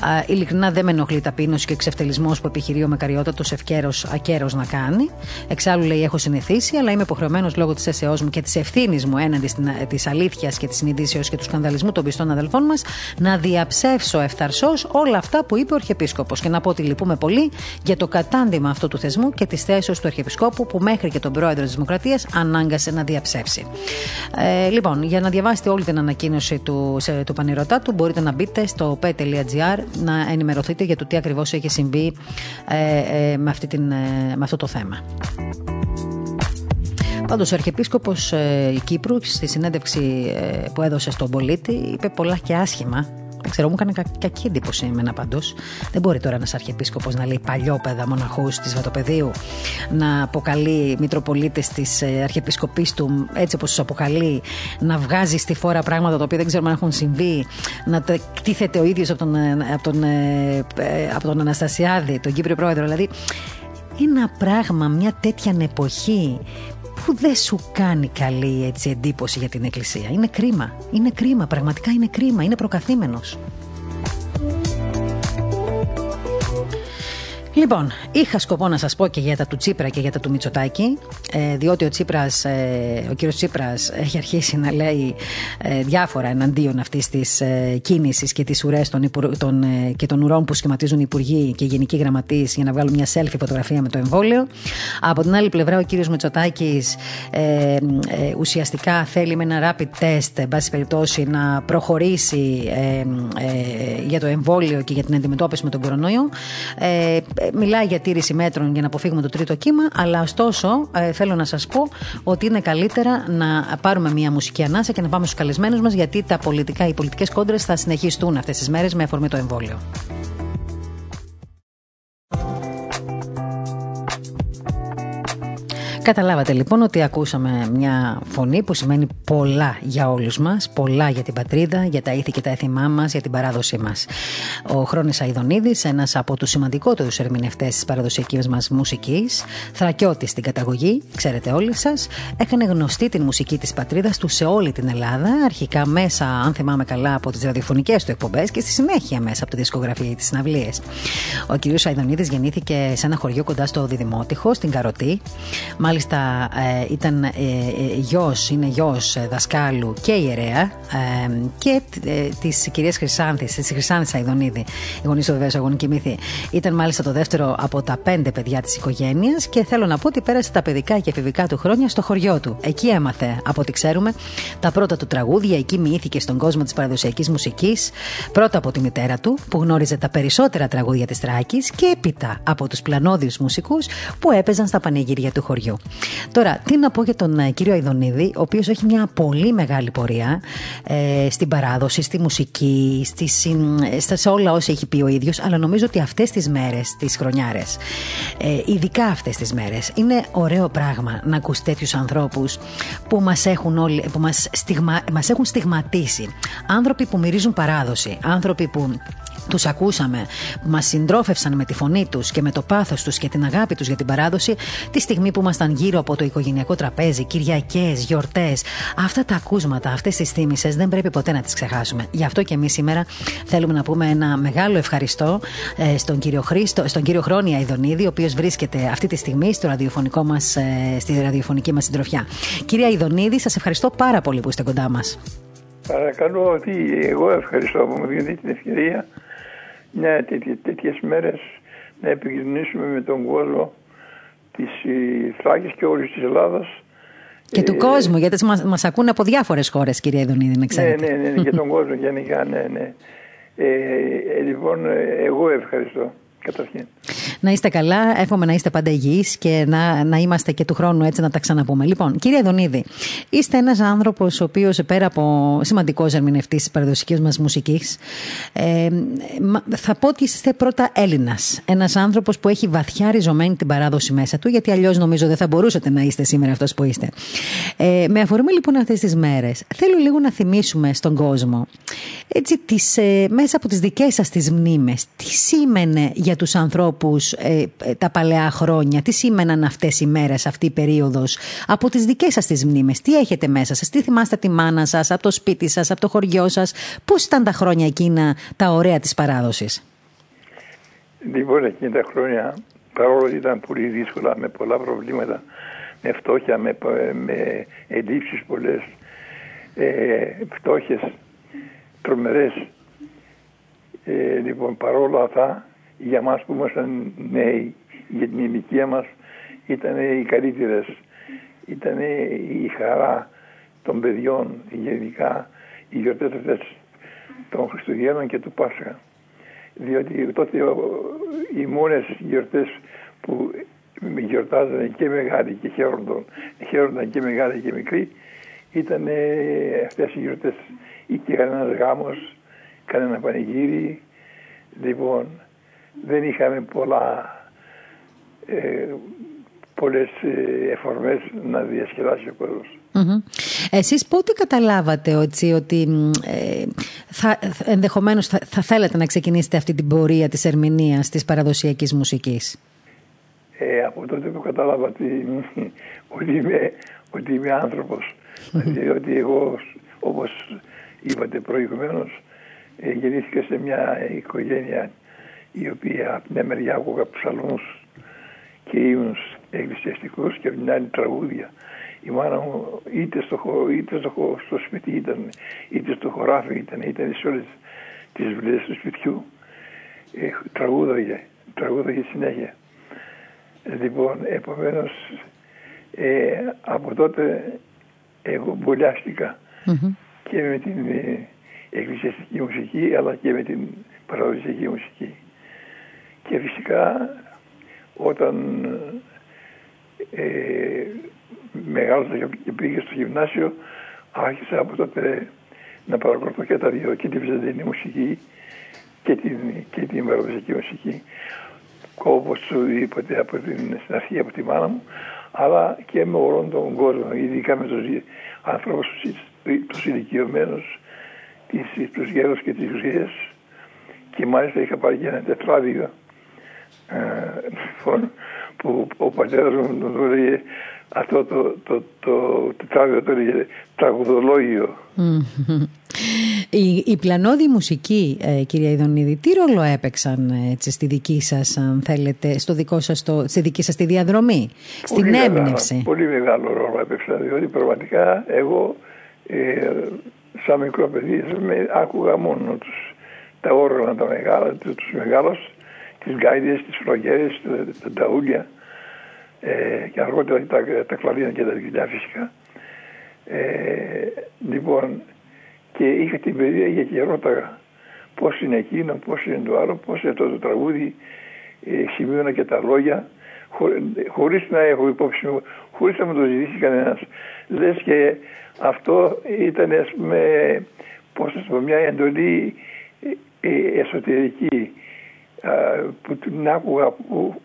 Α, ειλικρινά δεν με ενοχλεί ταπείνωση και εξευτελισμός που επιχειρεί ο Μακαριότατος ευκαίρος ακέρο να κάνει. Εξάλλου λέει: Έχω συνηθίσει αλλά είμαι υποχρεωμένος λόγω της αίσθησή μου και της ευθύνης μου έναντι της αλήθειας και της συνειδήσεως και του σκανδαλισμού των πιστών αδελφών μας να διαψεύσω ευθαρσώ όλα αυτά που είπε ο Αρχιεπίσκοπος και να πω ότι λυπούμε πολύ για το κατάντημα αυτού του θεσμού και τη θέσεω του Αρχιεπισκόπου που μέχρι και τον πρόεδρο της Δημοκρατίας ανάγκασε να διαψεύσει. Ε, λοιπόν, για να διαβάσετε όλη την ανακοίνωση του, σε, του πανηρωτά του, μπορείτε να μπείτε στο p.gr να ενημερωθείτε για το τι ακριβώς έχει συμβεί ε, ε, με, αυτή την, ε, με αυτό το θέμα. Πάντως, ο Αρχιεπίσκοπος ε, Κύπρου στη συνέντευξη ε, που έδωσε στον πολίτη είπε πολλά και άσχημα. Δεν ξέρω, μου έκανε κα, κακή εντύπωση εμένα πάντως. Δεν μπορεί τώρα ένας Αρχιεπίσκοπος να λέει παλιόπαιδα μοναχούς της Βατοπεδίου, να αποκαλεί Μητροπολίτες της ε, Αρχιεπισκοπής του έτσι όπως τους αποκαλεί, να βγάζει στη φόρα πράγματα τα οποία δεν ξέρουμε αν έχουν συμβεί, να κτίθεται ο ίδιος από τον, ε, από τον, ε, από τον Αναστασιάδη, τον Κύπριο Πρόεδρο. Δηλαδή, ένα πράγμα, μια τέτοια εποχή που δεν σου κάνει καλή έτσι, εντύπωση για την Εκκλησία. Είναι κρίμα. Είναι κρίμα. Πραγματικά είναι κρίμα. Είναι προκαθήμενος. Λοιπόν, είχα σκοπό να σας πω και για τα του Τσίπρα και για τα του Μητσοτάκη, ε, διότι ο, Τσίπρας, ε, ο κύριος Τσίπρας έχει αρχίσει να λέει ε, διάφορα εναντίον αυτής της κίνησης και τις ουρές των, των, και των ουρών που σχηματίζουν οι υπουργοί και οι γενικοί γραμματείς για να βγάλουν μια selfie φωτογραφία με το εμβόλιο. Από την άλλη πλευρά ο κύριος Μητσοτάκης ουσιαστικά θέλει με ένα rapid test, εν πάση περιπτώσει, να προχωρήσει για το εμβόλιο και για την αντιμετώπιση με τον κορονοϊό μιλάει για τήρηση μέτρων για να αποφύγουμε το τρίτο κύμα, αλλά ωστόσο ε, θέλω να σας πω ότι είναι καλύτερα να πάρουμε μια μουσική ανάσα και να πάμε στους καλεσμένους μας, γιατί τα πολιτικά, οι πολιτικές κόντρες θα συνεχιστούν αυτές τις μέρες με αφορμή το εμβόλιο. Καταλάβατε λοιπόν ότι ακούσαμε μια φωνή που σημαίνει πολλά για όλους μας, πολλά για την πατρίδα, για τα ήθη και τα έθιμά μας, για την παράδοσή μας. Ο Χρόνης Αιδονίδης, ένας από τους σημαντικότερους ερμηνευτές της παραδοσιακής μας μουσικής, θρακιώτης στην καταγωγή, ξέρετε όλοι σας, έκανε γνωστή την μουσική της πατρίδας του σε όλη την Ελλάδα, αρχικά μέσα, αν θυμάμαι καλά, από τις ραδιοφωνικές του εκπομπές και στη συνέχεια μέσα από τη δισκογραφία ή τις συναυλίες. Ο κ. Αιδονίδης γεννήθηκε σε ένα χωριό κοντά στο Διδημότυχο, στην Καροτή. Μάλιστα ε, ήταν ε, ε, γιος, είναι γιος δασκάλου και ιερέα και της κυρίας Χρυσάνθης, της Χρυσάνθης Αϊδονίδη, η γονής του βεβαίως αγωνική μύθη. Ήταν μάλιστα το δεύτερο από τα πέντε παιδιά της οικογένειας και θέλω να πω ότι πέρασε τα παιδικά και εφηβικά του χρόνια στο χωριό του. Εκεί έμαθε, από ό,τι ξέρουμε, τα πρώτα του τραγούδια, εκεί μοιήθηκε στον κόσμο της παραδοσιακής μουσικής, πρώτα από τη μητέρα του που γνώριζε τα περισσότερα τραγούδια της Τράκης και έπειτα από τους πλανόδιους μουσικούς που έπαιζαν στα πανηγύρια του χωριού. Τώρα, τι να πω για τον ε, κύριο Αιδονίδη, ο οποίος έχει μια πολύ μεγάλη πορεία ε, στην παράδοση, στη μουσική, στη, στα, σε όλα όσα έχει πει ο ίδιος, αλλά νομίζω ότι αυτές τις μέρες, τις χρονιάρες, ε, ειδικά αυτές τις μέρες, είναι ωραίο πράγμα να ακούς τέτοιους ανθρώπους που μας έχουν, που μας, στιγμα, μας έχουν στιγματίσει. Άνθρωποι που μυρίζουν παράδοση, άνθρωποι που τους ακούσαμε, που μας συντρόφευσαν με τη φωνή τους και με το πάθος τους και την αγάπη τους για την παράδοση, τη στιγμή που ήμασταν γύρω από το οικογενειακό τραπέζι, Κυριακές, γιορτές. Αυτά τα ακούσματα, αυτές τις θύμησες δεν πρέπει ποτέ να τις ξεχάσουμε. Γι' αυτό και εμείς σήμερα θέλουμε να πούμε ένα μεγάλο ευχαριστώ ε, στον κύριο, Χρήστο, στον κύριο Χρόνια Ιδονίδη, ο οποίος βρίσκεται αυτή τη στιγμή στο ραδιοφωνικό μας, ε, στη ραδιοφωνική μας συντροφιά. Κυρία Ιδονίδη, σας ευχαριστώ πάρα πολύ που είστε κοντά μας. Παρακαλώ ότι εγώ ευχαριστώ που μου δίνετε την ευκαιρία ναι, τέτοιες μέρες να επικοινωνήσουμε με τον κόσμο της Θράκης και όλης της Ελλάδας. Και του ε, κόσμου, γιατί μας μας ακούνε από διάφορες χώρες, κυρία Ιδονίδη, να ξέρετε. Ναι, ναι, ναι, και τον <laughs> κόσμο γενικά, ναι, ναι. Ε, ε, λοιπόν, εγώ ευχαριστώ καταρχήν. Να είστε καλά, εύχομαι να είστε πάντα υγιείς και να, να είμαστε και του χρόνου έτσι να τα ξαναπούμε. Λοιπόν, κύριε Δονίδη, είστε ένας άνθρωπος ο οποίος πέρα από σημαντικός ερμηνευτής της παραδοσιακής μας μουσικής, ε, θα πω ότι είστε πρώτα Έλληνας. Ένας άνθρωπος που έχει βαθιά ριζωμένη την παράδοση μέσα του, γιατί αλλιώς νομίζω δεν θα μπορούσατε να είστε σήμερα αυτός που είστε. Ε, με αφορμή λοιπόν αυτές τις μέρες, θέλω λίγο να θυμίσουμε στον κόσμο, έτσι, τις, ε, μέσα από τις δικές σας τις μνήμες, τι σήμαινε για τους ανθρώπους ε, ε, τα παλαιά χρόνια. Τι σήμαιναν αυτές οι μέρες, αυτή η περίοδος; Από τις δικές σας τις μνήμες. Τι έχετε μέσα σας, τι θυμάστε τη μάνα σας, από το σπίτι σας, από το χωριό σας; Πώς ήταν τα χρόνια εκείνα τα ωραία της παράδοσης; Λοιπόν, εκείνα τα χρόνια, παρόλο ότι ήταν πολύ δύσκολα με πολλά προβλήματα με φτώχεια, με, με ελλείψεις πολλές, ε, φτώχες, τρομερές. Ε, λοιπόν, παρόλα αυτά, για μας που ήμασταν νέοι, για την ηλικία μας, ήταν οι καλύτερες. Ήταν η χαρά των παιδιών, γενικά, οι γιορτές αυτές των Χριστουγέννων και του Πάσχα. Διότι τότε οι μόνες γιορτές που γιορτάζανε και μεγάλοι και χαίρονταν, χαίρονταν και μεγάλοι και μικροί ήταν αυτές οι γιορτές ή και κανένας γάμος, κανένα πανηγύρι. Λοιπόν, δεν είχαμε πολλά ε, πολλές ε, εφορμές να διασκεδάσει ο κόσμος. Εσείς πότε καταλάβατε ότι, ότι ε, θα, ενδεχομένως θα, θα θέλετε να ξεκινήσετε αυτή την πορεία της ερμηνείας της παραδοσιακής μουσικής; Ε, από τότε που κατάλαβα ότι, ότι, είμαι, ότι είμαι άνθρωπος. διότι εγώ όπως είπατε προηγουμένως ε, γεννήθηκα σε μια οικογένεια η οποία από μια μεριά άκουγα ψαλμούς και ήμουν εκκλησιαστικός και από την άλλη τραγούδια. Η μάνα μου είτε στο, είτε στο, στο σπίτι ήταν, είτε στο χωράφι ήταν, ήταν σε όλες τις δουλειές του σπιτιού. Ε, τραγούδαγε, τραγούδαγε συνέχεια. Λοιπόν, επομένως, ε, από τότε εγώ μπολιάστηκα και με την ε, εκκλησιαστική μουσική αλλά και με την παραδοσιακή μουσική. Και φυσικά όταν ε, μεγάλωσα και πήγε στο γυμνάσιο άρχισα από τότε να παρακολουθώ και τα δύο, και τη βυζαντινή μουσική και την, και την παραδοσιακή μουσική. Όπως σου είπατε από την, στην αρχή από τη μάνα μου αλλά και με όλον τον κόσμο, ειδικά με τους ανθρώπους τους ηλικιωμένους, τους γέρους και τις ουσίες. Και μάλιστα είχα πάρει και ένα τετράδιο ε, λοιπόν, που ο πατέρας μου τον έλεγε αυτό το, το, το, τετράδιο το έλεγε τραγουδολόγιο. <laughs> Η, η πλανόδη μουσική, ε, κυρία Ιδονίδη, τι ρόλο έπαιξαν έτσι, στη δική σας, αν θέλετε, στο δικό σας, το, στη δική σας τη διαδρομή, πολύ στην έμπνευση; Πολύ μεγάλο ρόλο έπαιξαν, διότι πραγματικά εγώ ε, σαν μικρό παιδί με άκουγα μόνο τους, τα όργανα τα μεγάλα, τους μεγάλους τις γκάιδες, τις φλογέρες, τα ταούλια ε, και αργότερα τα, τα κλαρίνα και τα δικηλιά φυσικά. Ε, λοιπόν, και είχα την παιδεία και ρώταγα πώς είναι εκείνο, πώς είναι το άλλο, πώς είναι αυτό το τραγούδι, ε, σημείωνα και τα λόγια, χω, χωρίς να έχω υπόψη μου, χωρίς να μου το ζητήσει κανένας. Λες και αυτό ήταν ας πούμε, πώς θα πω, μια εντολή ε, ε, εσωτερική που την άκουγα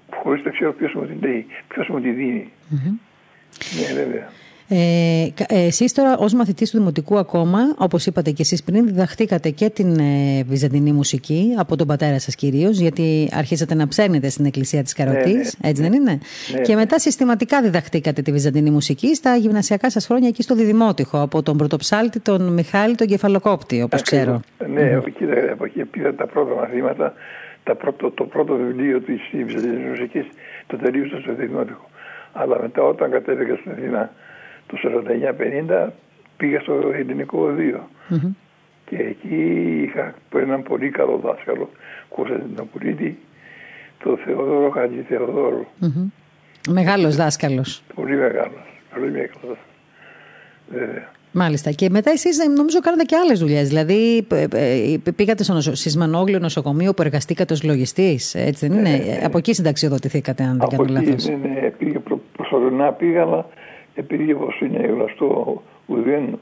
χωρίς να ξέρω ποιος μου την λέει, ποιος μου τη δινει Ναι, βέβαια. Ε, εσείς τώρα ως μαθητής του Δημοτικού ακόμα, όπως είπατε και εσείς πριν, διδαχτήκατε και την ε, βυζαντινή μουσική από τον πατέρα σας κυρίως, γιατί αρχίσατε να ψέρνετε στην εκκλησία της Καροτής, ναι, ναι. έτσι δεν είναι; Ναι, και μετά συστηματικά διδαχτήκατε τη βυζαντινή μουσική στα γυμνασιακά σας χρόνια εκεί στο Διδημότυχο, από τον πρωτοψάλτη τον Μιχάλη τον Κεφαλοκόπτη, όπως ξέρω. Ναι, mm-hmm. από εκεί πήρα τα πρώτα μαθήματα τα πρώτο, το πρώτο βιβλίο της Βυζαντινής Μουσικής το τελείωσα στο Δημότικο. Αλλά μετά όταν κατέβηκα στην Αθήνα το 49-50 πήγα στο ελληνικό οδείο. Mm-hmm. Και εκεί είχα έναν πολύ καλό δάσκαλο, Κωνσταντινοπολίτη, το Θεοδόρο Χατζη Θεοδόρου. Mm-hmm. Μεγάλος δάσκαλος. Πολύ μεγάλος. Πολύ μεγάλος. Βέβαια. Μάλιστα. Και μετά εσείς νομίζω κάνατε και άλλες δουλειές. Δηλαδή πήγατε στο νοσο... Σισμανόγλιο νοσοκομείο που εργαστήκατε ως λογιστής. Έτσι δεν είναι; Ναι, ναι. Από εκεί συνταξιοδοτηθήκατε, αν δεν κάνω λάθος. Ναι, ναι, πήγα προ, προσωρινά πήγα, αλλά επειδή όπως είναι γνωστό ουδέν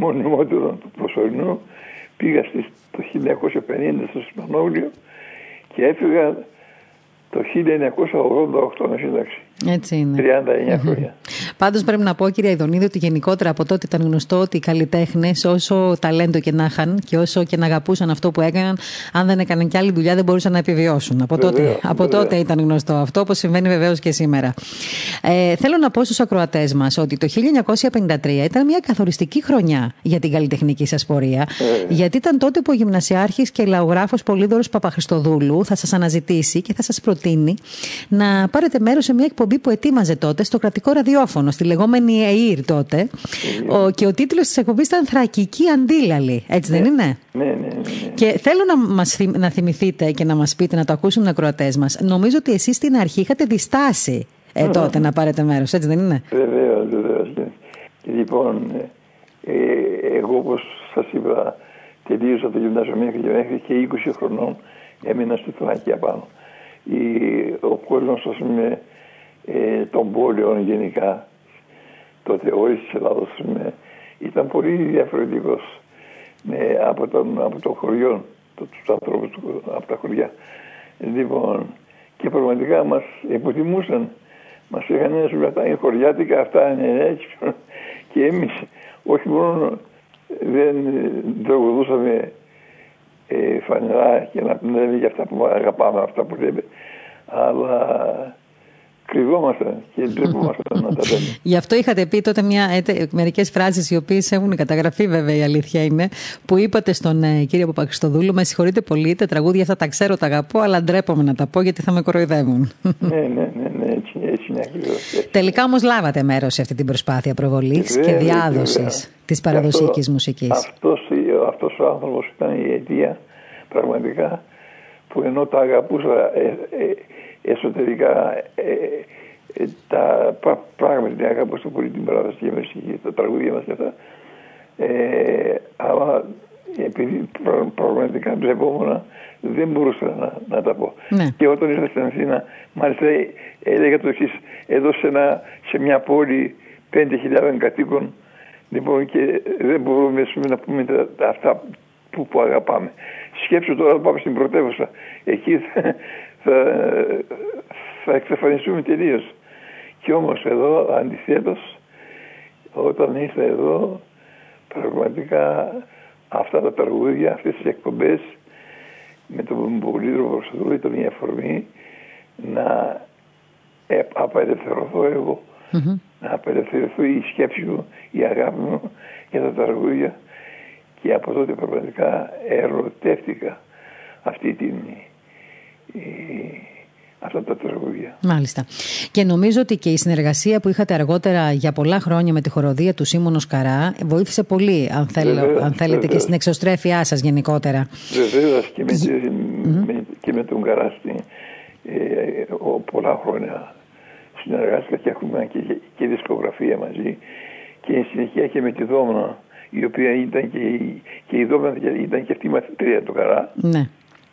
μονιμότερο του προσωρινού, πήγα στις, το 1950 στο Σισμανόγλιο και έφυγα το 1988 με σύνταξη. Έτσι είναι. 39 χρόνια. Πάντως πρέπει να πω, κυρία Ιδονίδη, ότι γενικότερα από τότε ήταν γνωστό ότι οι καλλιτέχνες, όσο ταλέντο και να είχαν και όσο και να αγαπούσαν αυτό που έκαναν, αν δεν έκαναν κι άλλη δουλειά, δεν μπορούσαν να επιβιώσουν. Από, τότε, από τότε ήταν γνωστό αυτό, όπως συμβαίνει βεβαίως και σήμερα. Ε, θέλω να πω στους ακροατές μας ότι το 1953 ήταν μια καθοριστική χρονιά για την καλλιτεχνική σας πορεία, ε. γιατί ήταν τότε που ο γυμνασιάρχης και λαογράφος Πολύδωρος Παπαχριστοδούλου θα σας αναζητήσει και θα σας προτείνει να πάρετε μέρος σε μια εκπομπή εκπομπή που ετοίμαζε τότε στο κρατικό ραδιόφωνο, στη λεγόμενη ΕΙΡ τότε. Ο, και ο τίτλος της εκπομπής ήταν Θρακική Αντίλαλη. Έτσι δεν είναι; Ναι, ναι, ναι. ναι. Και θέλω να, μας, θυμ- να θυμηθείτε και να μας πείτε, να το ακούσουν οι ακροατές μας. Νομίζω ότι εσείς στην αρχή είχατε διστάσει ε, τότε να πάρετε μέρος, έτσι δεν είναι; Βεβαίως, βεβαίως. Λοιπόν, ε, εγώ όπως σας είπα, τελείωσα το γυμνάσιο μέχρι, μέχρι και 20 χρονών έμεινα στη Θράκη απάνω. Η, ο κόσμος, ας πούμε, ε, των πόλεων γενικά, τότε όλη τη Ελλάδο, ήταν πολύ διαφορετικός από, τον, από το χωριό, το, τους ανθρώπους του- από τα χωριά. Λοιπόν, και πραγματικά μας υποτιμούσαν. Μας είχαν ένα σου αυτά είναι χωριάτικα, αυτά είναι έτσι. Και εμείς όχι μόνο δεν τραγουδούσαμε ε, φανερά και να λέμε για αυτά που αγαπάμε, αυτά που λέμε, αλλά κρυβόμασταν και ντρεπόμασταν να τα λέμε. <laughs> Γι' αυτό είχατε πει τότε μια, ε, μερικές φράσεις οι οποίες έχουν καταγραφεί βέβαια η αλήθεια είναι που είπατε στον ε, κύριο Παπαξιστοδούλου με συγχωρείτε πολύ τα τραγούδια αυτά τα ξέρω τα αγαπώ αλλά ντρέπομαι να τα πω γιατί θα με κοροϊδεύουν. ναι, ναι, ναι, ναι, έτσι, έτσι είναι ακριβώς. Τελικά όμως λάβατε μέρος σε αυτή την προσπάθεια προβολής και Βέβαια, διάδοσης βέβαια. της Και παραδοσιακής αυτό- μουσικής. Αυτός, αυτός ο άνθρωπος ήταν η αιτία πραγματικά που ενώ τα αγαπούσα ε, ε, εσωτερικά ε, ε, τα πρα- πράγματι την αγαπούσα πολύ την παραδοσιακή μουσική, τα τραγούδια μας και αυτά ε, αλλά επειδή πρα- πραγματικά ντρεπόμουν δεν μπορούσα να, να τα πω. Ναι. Και όταν ήρθα στην Αθήνα, μάλιστα ε, έλεγα το εξής: εδώ σε, ένα, σε μια πόλη 5.000 κατοίκων, λοιπόν, και δεν μπορούμε ας πούμε, να πούμε τα, τα- αυτά που, που αγαπάμε. Σκέψου τώρα να πάμε στην πρωτεύουσα. Εκεί θα, θα, θα εξαφανιστούμε τελείως. Και όμως εδώ αντιθέτως όταν ήρθα εδώ πραγματικά αυτά τα τραγούδια, αυτές τις εκπομπές με τον Πολύδρο Προσοδούλη ήταν μια αφορμή να ε, απελευθερωθώ εγώ. Να απελευθερωθεί η σκέψη μου, η αγάπη μου για τα τραγούδια και από τότε πραγματικά ερωτεύτηκα αυτή την, η- αυτά τα τραγούδια. Μάλιστα. Και νομίζω ότι και η συνεργασία που είχατε αργότερα για πολλά χρόνια με τη χοροδία του Σίμωνος Καρά βοήθησε πολύ, αν, θέλω, Βεβαίως, αν θέλετε, και βεβαίως. στην εξωστρέφειά σας γενικότερα. Βεβαίως και, με, με, και με τον Καράστη ε, ο, πολλά χρόνια συνεργάστηκα και έχουμε και, και δισκογραφία μαζί και εν συνεχεία και με τη Δόμνα η οποία ήταν και, η- και η Δόμνα ήταν και αυτή η μαθητρία του Καρά. Ναι.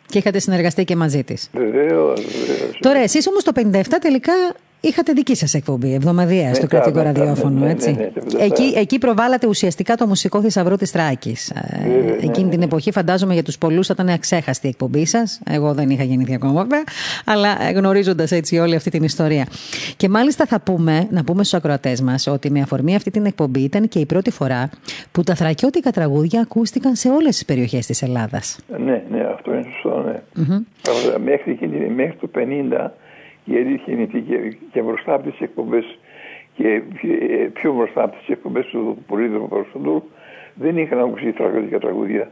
Και είχατε συνεργαστεί και μαζί της. Βεβαίως, βεβαίως. Τώρα, εσείς όμως το 57 τελικά είχατε δική σας εκπομπή, εβδομαδιαία, στο Μετά, κρατικό μετά, ραδιόφωνο, ναι, ναι, έτσι. ναι, ναι, το 57. εκεί, εκεί προβάλλατε ουσιαστικά το μουσικό θησαυρό της Τράκης. Ε, Βέβαια, ναι, εκείνη την ναι. εποχή φαντάζομαι για τους πολλούς θα ήταν αξέχαστη η εκπομπή σας. Εγώ δεν είχα γεννηθεί ακόμα βέβαια, αλλά ε, γνωρίζοντας έτσι όλη αυτή την ιστορία. Και μάλιστα θα πούμε, να πούμε στους ακροατές μας ότι με αφορμή αυτή την εκπομπή ήταν και η πρώτη φορά που τα θρακιώτικα τραγούδια ακούστηκαν σε όλες τις περιοχές της Ελλάδας. Ναι, ναι, αυτό είναι σωστό, ναι. Πραγματικά, Μέχρι, εκείνη- μέχρι το 50 η αλήθεια είναι ότι και, και μπροστά από τις εκπομπές και πιο, ε, πιο μπροστά από τις εκπομπές του Πολύδρομου Παρουσοντού δεν είχαν ακούσει τραγουδικά τραγούδια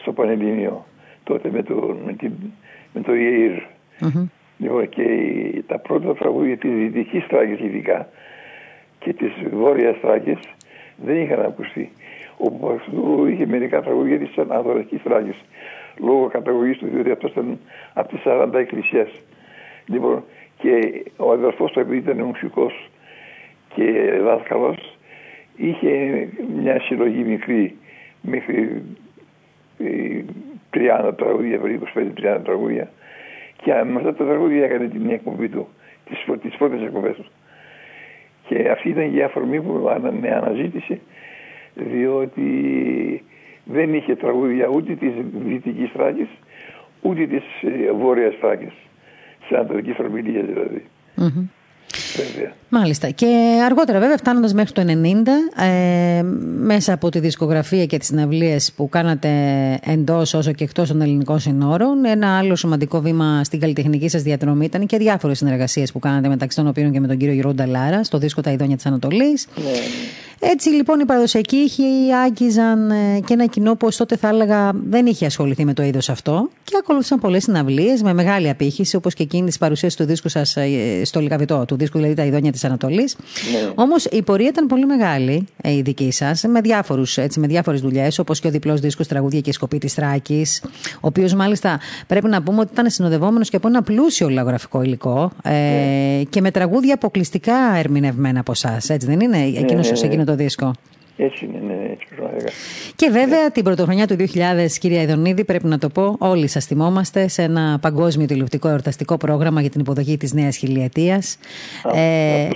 στο Πανελλήνιο τότε με το, με την, με το ΙΕΙΡ. Λοιπόν, και οι- τα πρώτα τραγούδια της Δυτικής Τράκης ειδικά και της Βόρειας Τράκης δεν είχαν ακουστεί. Ο Παπαστούρου είχε μερικά τραγούδια της Ανατολικής Τράκης λόγω καταγωγής του διότι αυτός ήταν από τις 40 εκκλησίες. Λοιπόν, και ο αδερφός του επειδή ήταν μουσικός και δάσκαλος είχε μια συλλογή μικρή μέχρι ε, 30 τραγούδια, περίπου 25-30 τραγούδια και με αυτά τα τραγούδια έκανε την εκπομπή του, τις, πρω- τις πρώτες εκπομπές του. Και αυτή ήταν και η αφορμή που ανα- με αναζήτησε διότι δεν είχε τραγούδια ούτε της Δυτικής Θράκης ούτε της ε, Βόρειας Θράκης. Της Ανατολικής Φρομιλίας δηλαδή. Βέβαια. Μάλιστα. Και αργότερα, βέβαια, φτάνοντας μέχρι το 90, ε, μέσα από τη δισκογραφία και τις συναυλίες που κάνατε εντός όσο και εκτός των ελληνικών συνόρων, ένα άλλο σημαντικό βήμα στην καλλιτεχνική σας διαδρομή ήταν και διάφορες συνεργασίες που κάνατε μεταξύ των οποίων και με τον κύριο Γιώργο Νταλάρα στο δίσκο Τα Ιδόνια της Ανατολής. Έτσι λοιπόν οι παραδοσιακοί ήχοι άγγιζαν ε, και ένα κοινό που τότε θα έλεγα δεν είχε ασχοληθεί με το είδος αυτό και ακολούθησαν πολλές συναυλίες με μεγάλη απήχηση όπως και εκείνη της παρουσίαση του δίσκου σας ε, στο Λιγαβιτό, του δίσκου δηλαδή Τα Ιδόνια της Ανατολής. Ναι. Όμως η πορεία ήταν πολύ μεγάλη ε, η δική σας με, με διάφορες δουλειές όπως και ο διπλός δίσκος Τραγούδια και Σκοπή της Τράκης, ο οποίος μάλιστα πρέπει να πούμε ότι ήταν συνοδευόμενος και από ένα πλούσιο λαογραφικό υλικό ε, ναι. και με τραγούδια αποκλειστικά ερμηνευμένα από εσάς. Έτσι δεν είναι, εκείνος ναι, εκείνο το δίσκο. Έτσι είναι, ναι, έτσι Και βέβαια την πρωτοχρονιά του 2000, κυρία Ιδονίδη, πρέπει να το πω, όλοι σα θυμόμαστε σε ένα παγκόσμιο τηλεοπτικό εορταστικό πρόγραμμα για την υποδοχή τη νέα χιλιετία. Ε,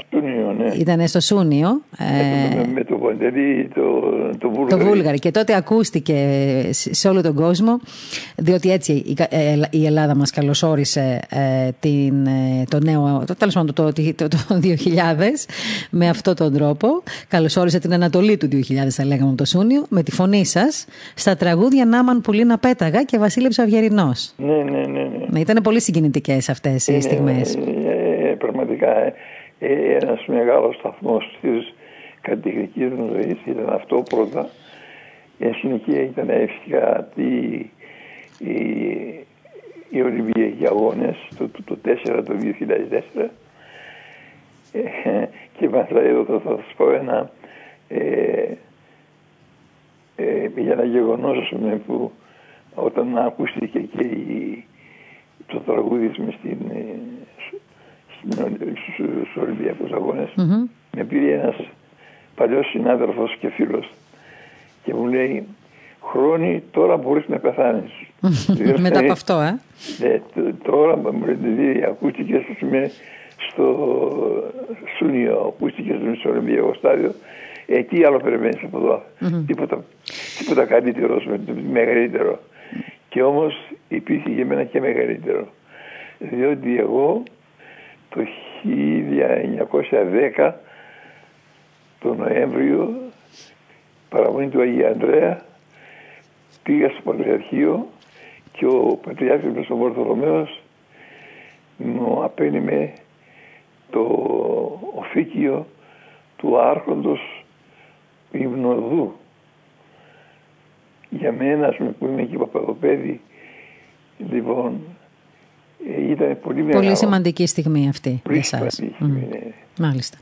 ναι. Ήταν στο Σούνιο. Ε, με, το Παντελή, το, το Βούλγαρη. Το Βούλγαρη. Και τότε ακούστηκε σε όλο τον κόσμο, διότι έτσι η, ε, η Ελλάδα μας καλωσόρισε ε, την, ε, το νέο, το, τέλος πάντων το, το, το, το <laughs> 2000 με αυτόν τον τρόπο. Καλωσόρισε την Ανατολή του 2000 θα λέγαμε από το Σούνιο με τη φωνή σας στα τραγούδια Νάμαν Πουλίνα Πέταγα και Βασίλη Ψαυγερινό. Ναι, ναι, ναι, ναι. ναι ήταν πολύ συγκινητικές αυτές οι στιγμές. Ε, ε, πραγματικά ε, ε, ένας μεγάλος σταθμός της κατηχητικής μου ζωής ήταν αυτό πρώτα. Εν συνεχεία ήταν εύστιχα τη, οι, οι Ολυμπιακοί Αγώνες το, το, το 4, το 2004 ε, και μετά εδώ θα, θα σας πω ένα ε, ε, για ένα γεγονός που όταν ακούστηκε και η, το τραγούδι με στην, ε, στους Ολυμπιακούς Αγώνες mm-hmm. με πήρε ένας παλιός συνάδελφος και φίλος και μου λέει χρόνι τώρα μπορείς να πεθάνεις. <laughs> Μετά από αυτό, ε. Ναι, τώρα μου λέει ακούστηκες στο Σούνιο, ακούστηκες στο Ολυμπιακό στάδιο ε, τι άλλο περιμένεις από εδώ. Mm-hmm. Τίποτα, τίποτα καλύτερο, μεγαλύτερο. Και όμως υπήρχε για μένα και μεγαλύτερο. Διότι εγώ το 1910 το Νοέμβριο παραμονή του Αγίου Ανδρέα πήγα στο Πατριαρχείο και ο Πατριάρχης ο Βορθολομαίος μου απένιμε το οφίκιο του άρχοντος Υμνοδού. Για μένα, που είμαι και παπαδοπέδι, λοιπόν, ε, ήταν πολύ μεγάλο. Πολύ σημαντική στιγμή αυτή για εσάς. Mm. Μάλιστα.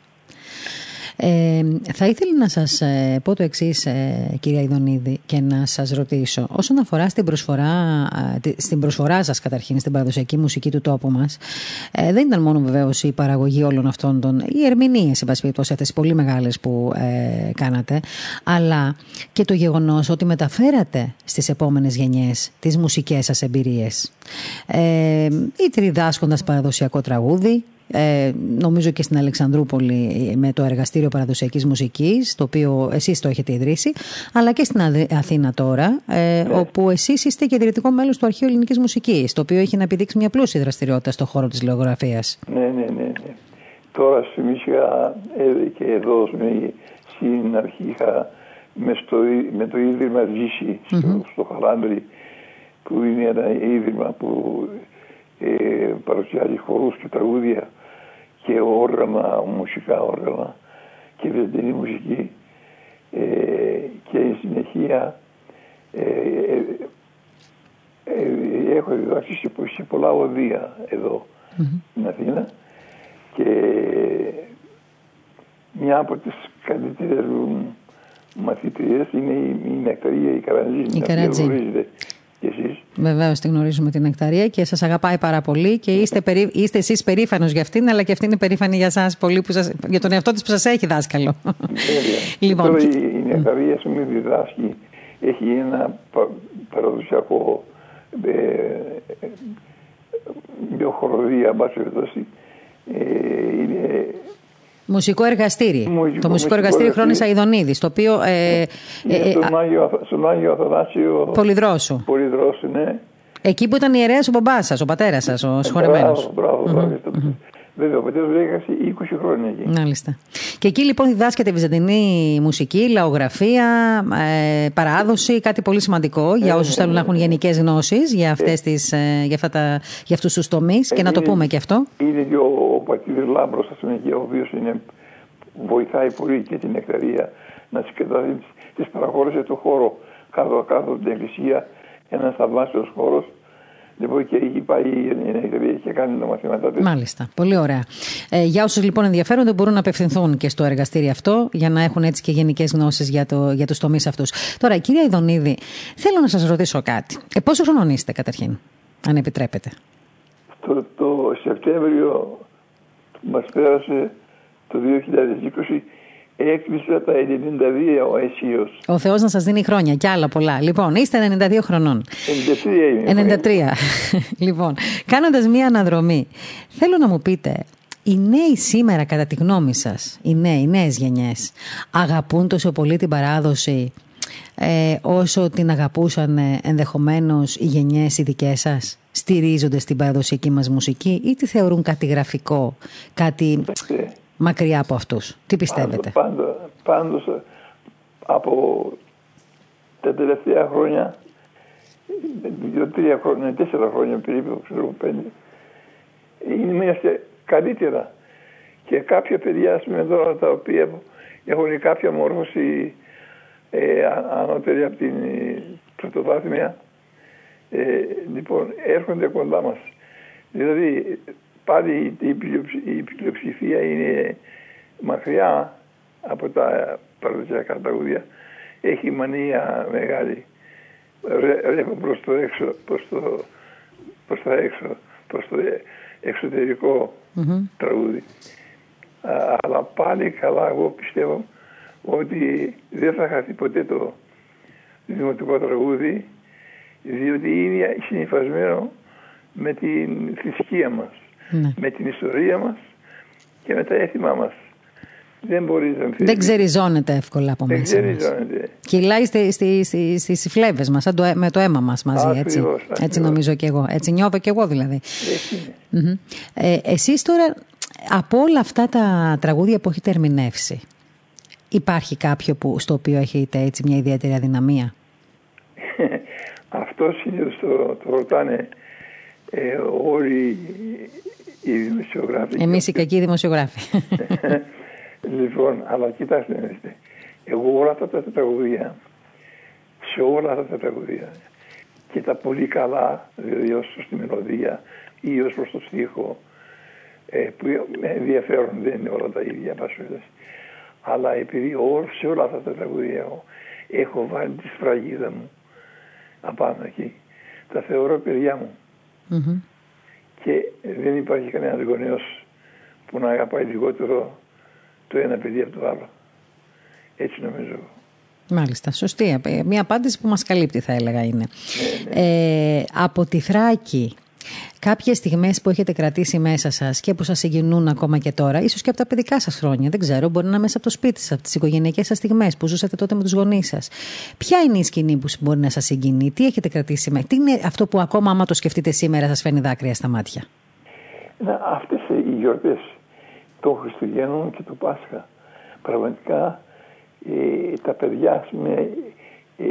Ε, θα ήθελα να σας ε, πω το εξής ε, κυρία Ιδονίδη και να σας ρωτήσω. Όσον αφορά στην προσφορά, στην προσφορά σας καταρχήν στην παραδοσιακή μουσική του τόπου μας ε, δεν ήταν μόνο βεβαίως η παραγωγή όλων αυτών των οι ερμηνείες σε αυτές πολύ μεγάλες που ε, κάνατε αλλά και το γεγονός ότι μεταφέρατε στις επόμενες γενιές τις μουσικές σας εμπειρίες. Ε, είτε διδάσκοντας παραδοσιακό τραγούδι ε, νομίζω και στην Αλεξανδρούπολη με το Εργαστήριο Παραδοσιακής Μουσικής, το οποίο εσείς το έχετε ιδρύσει, αλλά και στην Αθήνα τώρα, ε, ναι. όπου εσείς είστε και ιδρυτικό μέλος του Αρχείου Ελληνικής Μουσικής, το οποίο έχει να επιδείξει μια πλούσια δραστηριότητα στον χώρο της λογογραφίας. Ναι, ναι, ναι. ναι. Τώρα στη Μίσια ε, και εδώ στην αρχή είχα με, στο, με το Ίδρυμα Ζήση στο, στο Χαράντρι, που είναι ένα ίδρυμα που ε, παρουσιάζει χορούς και τραγούδια και όργανα, μουσικά όργανα και βεντινή μουσική ε, και η συνεχεία ε, ε, ε, έχω διδάξει σε, σε πολλά οδεία εδώ mm-hmm. στην Αθήνα και μια από τις καλύτερες μαθητριές είναι η, η Νεκταρία η Καραντζή, η Καραντζή. Βεβαίως τη γνωρίζουμε την Νεκταρία και σας αγαπάει πάρα πολύ και είστε, περί... είστε εσείς περήφανος για αυτήν, αλλά και αυτή είναι περήφανη για εσά πολύ, που σας... για τον εαυτό της που σας έχει δάσκαλο. <laughs> λοιπόν, Τώρα η Νεκταρία σου με διδάσκει, έχει ένα παραδοσιακό ε, μια χοροδία, εν πάση περιπτώσει, ε, είναι Μουσικό εργαστήρι. Μουσικό, το μουσικό εργαστήρι Χρόνη Αιδονίδη, το οποίο. Ε, ε, ε, στον, Άγιο, στον Άγιο Αθανάσιο. Πολυδρόσου. Πολυδρόσου, ναι. Εκεί που ήταν ιερέα ο μπαμπά σα, ο πατέρα σα, ο συγχωρεμένο. Μπράβο, μπράβο. Mm-hmm. Βέβαια, ο πατέρα μου έγραψε 20 χρόνια εκεί. Μάλιστα. Και εκεί λοιπόν διδάσκεται βυζαντινή μουσική, λαογραφία, ε, παράδοση, κάτι πολύ σημαντικό για όσου θέλουν να έχουν γενικέ γνώσει για, αυτές τις, ε, για, για αυτού του τομεί και να το πούμε και αυτό. Είναι και ο, ο πατήρ Λάμπρος, ας πούμε, ο οποίος βοηθάει πολύ και την εκταρία να συγκεντρωθεί, τις παραχώρησε το χώρο κάτω, κάτω από την εκκλησία, ένας θαυμάσιος χώρος. Λοιπόν, και εκεί πάει η Νεκτρία και κάνει τα μαθήματά της. Μάλιστα. Πολύ ωραία. Ε, για όσους λοιπόν ενδιαφέρονται, μπορούν να απευθυνθούν και στο εργαστήριο αυτό για να έχουν έτσι και γενικές γνώσεις για, το, για τους τομείς αυτούς. Τώρα, κυρία Ιδονίδη, θέλω να σας ρωτήσω κάτι. Ε, πόσο χρονών είστε καταρχήν, αν επιτρέπετε; Το, το Σεπτέμβριο που πέρασε το 2020 έκλεισα τα 92 αισίω. Ο Θεός να σας δίνει χρόνια και άλλα πολλά. Λοιπόν, είστε 92 χρονών. 93 είμαι. 93. <laughs> λοιπόν, κάνοντας μία αναδρομή, θέλω να μου πείτε, οι νέοι σήμερα, κατά τη γνώμη σας, οι νέοι, οι νέες γενιές, αγαπούν τόσο πολύ την παράδοση ε, όσο την αγαπούσαν ε, ενδεχομένως οι γενιές οι δικές σας; Στηρίζονται στην παραδοσιακή μας μουσική ή τη θεωρούν κάτι γραφικό, κάτι μακριά από αυτούς; Τι πιστεύετε; Πάντως, πάντως από τα τελευταία χρόνια, δύο-τρία χρόνια, τέσσερα χρόνια περίπου, ξέρω πέντε, είμαστε καλύτερα. Και κάποια παιδιά με τώρα τα οποία έχουν κάποια μόρφωση ε, ανώτερη από την πρωτοβάθμια, ε, λοιπόν έρχονται κοντά μας. Δηλαδή πάλι η πλειοψηφία είναι μακριά από τα παραδοσιακά τραγούδια. Έχει μανία μεγάλη. Ρεύω προς το έξω, προς το, προς τα έξω, προς το εξωτερικό τραγούδι. αλλά πάλι καλά εγώ πιστεύω ότι δεν θα χαθεί ποτέ το δημοτικό τραγούδι διότι είναι συνειφασμένο με την θρησκεία μας, ναι. με την ιστορία μας και με τα έθιμά μας. Δεν μπορείς να Δεν ξεριζώνεται εύκολα από μέσα μας. Κυλάει στις στη, στη, στη φλέβες μας, το, με το αίμα μας μαζί. έτσι, ακριβώς. έτσι νομίζω και εγώ. Έτσι νιώθω και εγώ δηλαδή. Ε, εσείς τώρα από όλα αυτά τα τραγούδια που έχετε ερμηνεύσει, υπάρχει κάποιο που, στο οποίο έχετε έτσι μια ιδιαίτερη αδυναμία; <laughs> Αυτός συνήθως το, το ρωτάνε ε, όλοι οι δημοσιογράφοι. Εμείς οι κακοί δημοσιογράφοι. <laughs> λοιπόν, αλλά κοιτάξτε, εγώ όλα αυτά τα τραγουδία, σε όλα αυτά τα τραγουδία και τα πολύ καλά, δηλαδή ως στη μελωδία ή ως προς το στίχο, ε, που με ενδιαφέρον δεν είναι όλα τα ίδια πασούλες. Αλλά επειδή σε όλα αυτά τα τραγουδία έχω βάλει τη σφραγίδα μου απάνω εκεί. Τα θεωρώ παιδιά μου. Και δεν υπάρχει κανένας γονέος που να αγαπάει λιγότερο το ένα παιδί από το άλλο. Έτσι νομίζω. Μάλιστα, σωστή. Μια απάντηση που μας καλύπτει θα έλεγα είναι. Ναι, ναι. Ε, από τη Θράκη Κάποιες στιγμές που έχετε κρατήσει μέσα σας και που σας συγκινούν ακόμα και τώρα, ίσως και από τα παιδικά σας χρόνια, δεν ξέρω, μπορεί να είναι μέσα από το σπίτι σας, από τις οικογενειακές σας στιγμές που ζούσατε τότε με τους γονείς σας. Ποια είναι η σκηνή που μπορεί να σας συγκινεί, τι έχετε κρατήσει μέσα, τι είναι αυτό που ακόμα άμα το σκεφτείτε σήμερα σας φαίνει δάκρυα στα μάτια; Αυτές οι γιορτές των Χριστουγέννων και του Πάσχα. Πραγματικά ε, τα παιδιά με, ε,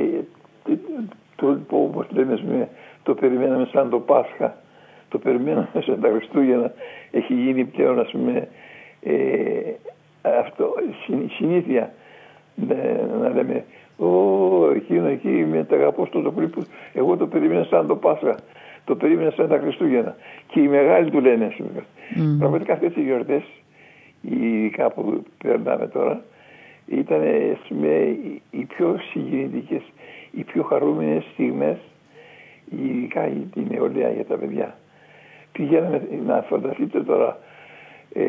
το, όπως λέμε, το περιμέναμε σαν το Πάσχα. Το περιμέναμε σαν τα Χριστούγεννα. Έχει γίνει πλέον ας πούμε ε, αυτό, συνήθεια. Να, να λέμε Ω, εκείνο εκεί με τα αγαπώ στο το που εγώ το περίμενα σαν το Πάσχα. Το περίμενα σαν τα Χριστούγεννα. Και οι μεγάλοι του λένε mm. πραγματικά αυτές οι γιορτές ειδικά που περνάμε τώρα ήταν οι πιο συγκινητικές οι πιο χαρούμενες στιγμές ειδικά την νεολαία για τα παιδιά. Πηγαίναμε να φανταστείτε τώρα ε,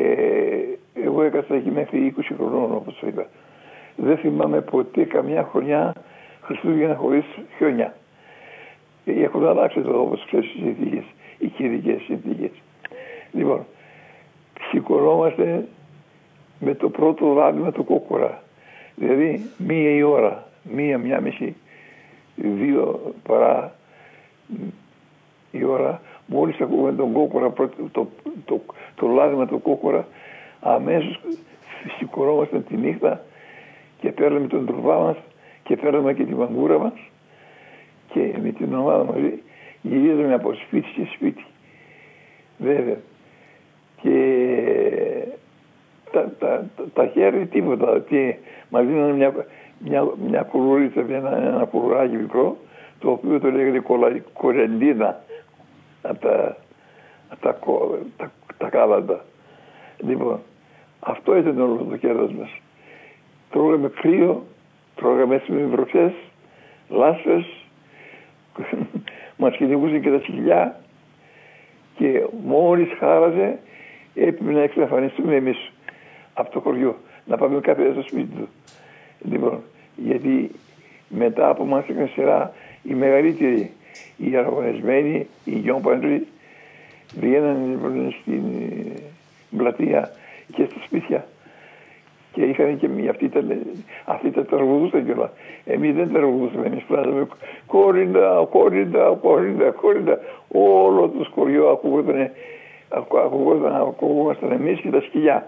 εγώ έκανα εκεί μέχρι 20 χρονών όπως είπα. Δεν θυμάμαι ποτέ καμιά χρονιά Χριστούγεννα χωρίς χιόνια. Έχουν αλλάξει το όπως ξέρεις οι συνθήκες οι κυρικές συνθήκες. Λοιπόν σηκωνόμαστε με το πρώτο με του κόκορα. Δηλαδή μία η ώρα μία, μία μισή δύο παρά η ώρα Μόλις ακούμε τον κόκορα, το, το, το, το λάδι του κόκορα, αμέσως σηκωνόμαστε τη νύχτα και παίρνουμε τον τρουβά μας και παίρνουμε και τη μαγκούρα μας και με την ομάδα μαζί γυρίζουμε από σπίτι σε σπίτι. Βέβαια. Και τα, τα, τα χέρια τίποτα. Τι, μας δίνανε μια, μια, μια κουλουρίτσα, ένα, ένα κουλουράκι μικρό, το οποίο το λέγεται κορεντίνα από τα, τα, τα, τα κάλαντα. Λοιπόν, αυτό ήταν όλο το κέρδος μας. Τρώγαμε κρύο, τρώγαμε έτσι με βροχές, λάσπες, <laughs> μας κυνηγούσαν και τα σκυλιά και μόλις χάραζε έπρεπε να εξαφανιστούμε εμείς από το χωριό, να πάμε κάθε στο σπίτι του. Λοιπόν, γιατί μετά από μας έκανε σειρά οι μεγαλύτεροι, οι αγωνισμένοι, οι γιόμπαντροι, βγαίναν λοιπόν, στην πλατεία και στα σπίτια. Και είχαν και μία, αυτοί τα, αυτοί τα τραγουδούσαν κιόλας. Εμείς δεν τραγουδούσαμε, εμείς φράζαμε κόριντα, κόριντα, κόριντα, κόριντα. Όλο το σκοριό ακούγονταν, ακούγονταν, ακούγονταν εμείς και τα σκυλιά.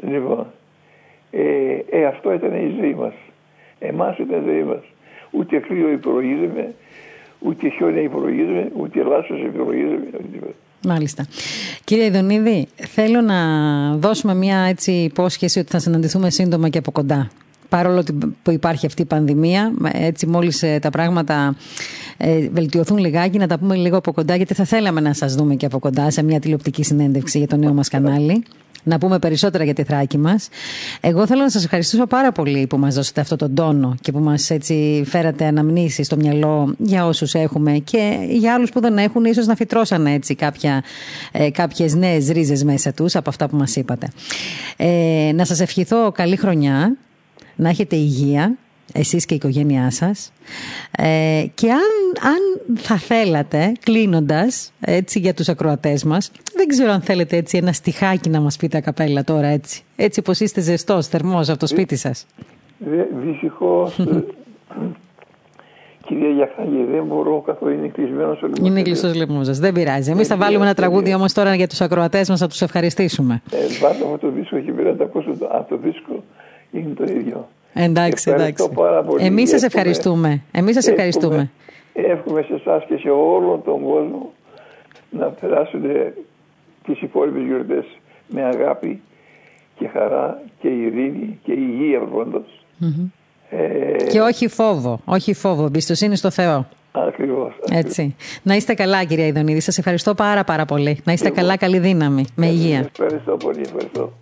Λοιπόν, ε, ε, αυτό ήταν η ζωή μας. Εμάς ήταν η ζωή μας. Ούτε κρύο υπολογίζαμε, ούτε χιόνια υπολογίζαμε, ούτε λάσο υπολογίζαμε. Μάλιστα. Κύριε Ιδονίδη, θέλω να δώσουμε μια έτσι υπόσχεση ότι θα συναντηθούμε σύντομα και από κοντά. Παρόλο που υπάρχει αυτή η πανδημία, έτσι μόλις ε, τα πράγματα ε, βελτιωθούν λιγάκι, να τα πούμε λίγο από κοντά, γιατί θα θέλαμε να σας δούμε και από κοντά σε μια τηλεοπτική συνέντευξη για το νέο μας κανάλι να πούμε περισσότερα για τη Θράκη μας. Εγώ θέλω να σας ευχαριστήσω πάρα πολύ που μας δώσατε αυτό τον τόνο και που μας έτσι φέρατε αναμνήσεις στο μυαλό για όσους έχουμε και για άλλους που δεν έχουν, ίσως να φυτρώσαν έτσι κάποια, ε, κάποιες νέες ρίζες μέσα τους από αυτά που μας είπατε. Ε, να σας ευχηθώ καλή χρονιά, να έχετε υγεία εσείς και η οικογένειά σας ε, και αν, αν θα θέλατε κλείνοντας έτσι για τους ακροατές μας δεν ξέρω αν θέλετε έτσι ένα στιχάκι να μας πείτε καπέλα τώρα έτσι έτσι πως είστε ζεστός, θερμός από το σπίτι σας Δυστυχώς Κυρία Γιαχάγη, δεν μπορώ καθόλου. Είναι κλεισμένος ο λαιμό. Είναι κλειστό ο λαιμό σας. Δεν πειράζει. Εμείς θα βάλουμε ένα τραγούδι όμως τώρα για τους ακροατές μας να τους ευχαριστήσουμε. Ε, βάλτε αυτό το δίσκο εκεί πέρα, από το δίσκο είναι το ίδιο. Εντάξει, εντάξει. Εμείς σας ευχαριστούμε. Εμείς σας ευχαριστούμε. Εύχομαι σε εσάς και σε όλον τον κόσμο να περάσουν τις υπόλοιπες γιορτές με αγάπη και χαρά και ειρήνη και υγεία Ε... Και όχι φόβο, όχι φόβο, εμπιστοσύνη στο Θεό. Ακριβώς. Έτσι. Να είστε καλά κυρία Ιδονίδη, σας ευχαριστώ πάρα πάρα πολύ. Να είστε καλά, καλή δύναμη, με υγεία. Ευχαριστώ πολύ, ευχαριστώ.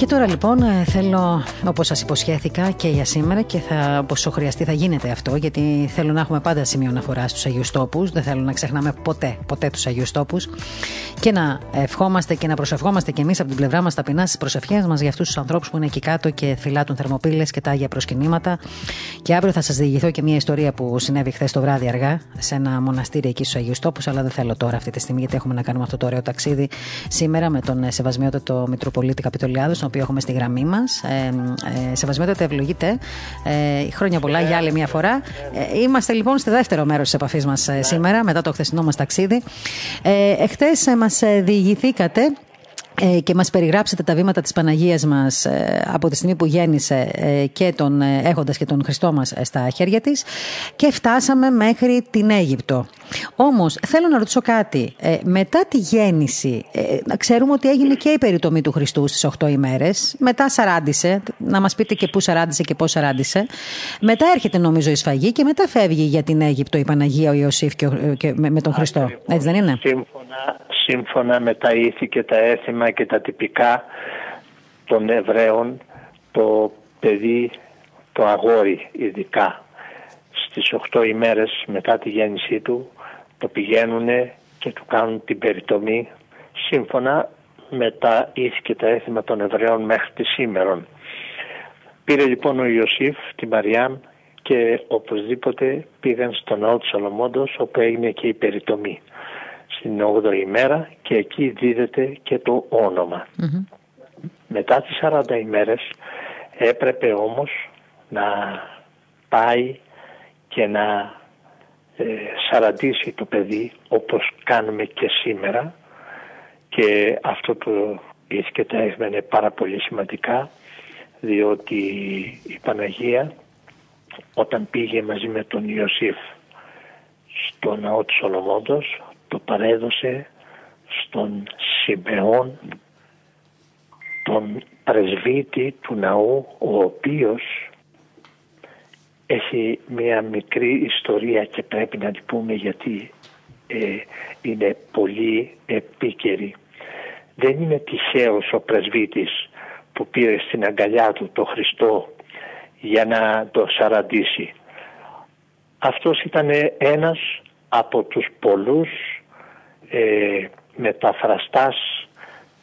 Και τώρα λοιπόν ε, θέλω, όπως σας υποσχέθηκα και για σήμερα και θα, όσο χρειαστεί θα γίνεται αυτό γιατί θέλω να έχουμε πάντα σημείο αναφοράς στους Αγίους Τόπους, δεν θέλω να ξεχνάμε ποτέ, ποτέ τους Αγίους Τόπους. Και να ευχόμαστε και να προσευχόμαστε και εμείς από την πλευρά μας ταπεινά στις προσευχές μας για αυτούς τους ανθρώπους που είναι εκεί κάτω και φυλάτουν θερμοπύλες και τα Άγια προσκυνήματα. Και αύριο θα σας διηγηθώ και μια ιστορία που συνέβη χθες το βράδυ αργά σε ένα μοναστήρι εκεί στους Αγίους Τόπους αλλά δεν θέλω τώρα αυτή τη στιγμή γιατί έχουμε να κάνουμε αυτό το ωραίο ταξίδι σήμερα με τον Σεβασμιότατο Μητροπολίτη Καπιτολιάδος οποίο έχουμε στη γραμμή μας. Ε, ε, σεβασμιότατα, ευλογείτε. Ε, χρόνια πολλά για άλλη μια φορά. Ε, είμαστε λοιπόν στο δεύτερο μέρος της επαφής μας ε, σήμερα, μετά το χθεσινό μας ταξίδι. Ε, Εχθές μας διηγηθήκατε ε, και μας περιγράψετε τα βήματα της Παναγίας μας ε, από τη στιγμή που γέννησε ε, και τον έχοντας και τον Χριστό μας στα χέρια της και φτάσαμε μέχρι την Αίγυπτο. Όμως θέλω να ρωτήσω κάτι. Μετά τη γέννηση ξέρουμε ότι έγινε και η περιτομή του Χριστού στις 8 ημέρες. Μετά σαράντισε. Να μας πείτε και πού σαράντισε και πώς σαράντισε. Μετά έρχεται νομίζω η σφαγή και μετά φεύγει για την Αίγυπτο η Παναγία, ο Ιωσήφ και, με, τον Χριστό. Έτσι δεν είναι; Σύμφωνα με τα ήθη και τα έθιμα και τα τυπικά των Εβραίων το παιδί, το αγόρι ειδικά στις 8 ημέρες μετά τη γέννησή του το πηγαίνουν και του κάνουν την περιτομή σύμφωνα με τα ήθη και τα έθιμα των Εβραίων μέχρι τη σήμερα. Πήρε λοιπόν ο Ιωσήφ τη Μαριάμ και οπωσδήποτε πήγαν στον ναό του Σολομόντος όπου έγινε και η περιτομή στην 8η ημέρα και εκεί δίδεται και το ονομα Μετά τις 40 ημέρες έπρεπε όμως να πάει και να ε, σαραντήσει το παιδί όπως κάνουμε και σήμερα και αυτό το και τα είναι πάρα πολύ σημαντικά διότι η Παναγία όταν πήγε μαζί με τον Ιωσήφ στο ναό του Σολομόντος το παρέδωσε στον Σιμεών τον πρεσβήτη του ναού ο οποίος έχει μια μικρή ιστορία και πρέπει να την πούμε γιατί ε, είναι πολύ επίκαιρη. Δεν είναι τυχαίος ο πρεσβήτης που πήρε στην αγκαλιά του το Χριστό για να το σαραντήσει. Αυτός ήταν ένας από τους πολλούς ε, μεταφραστάς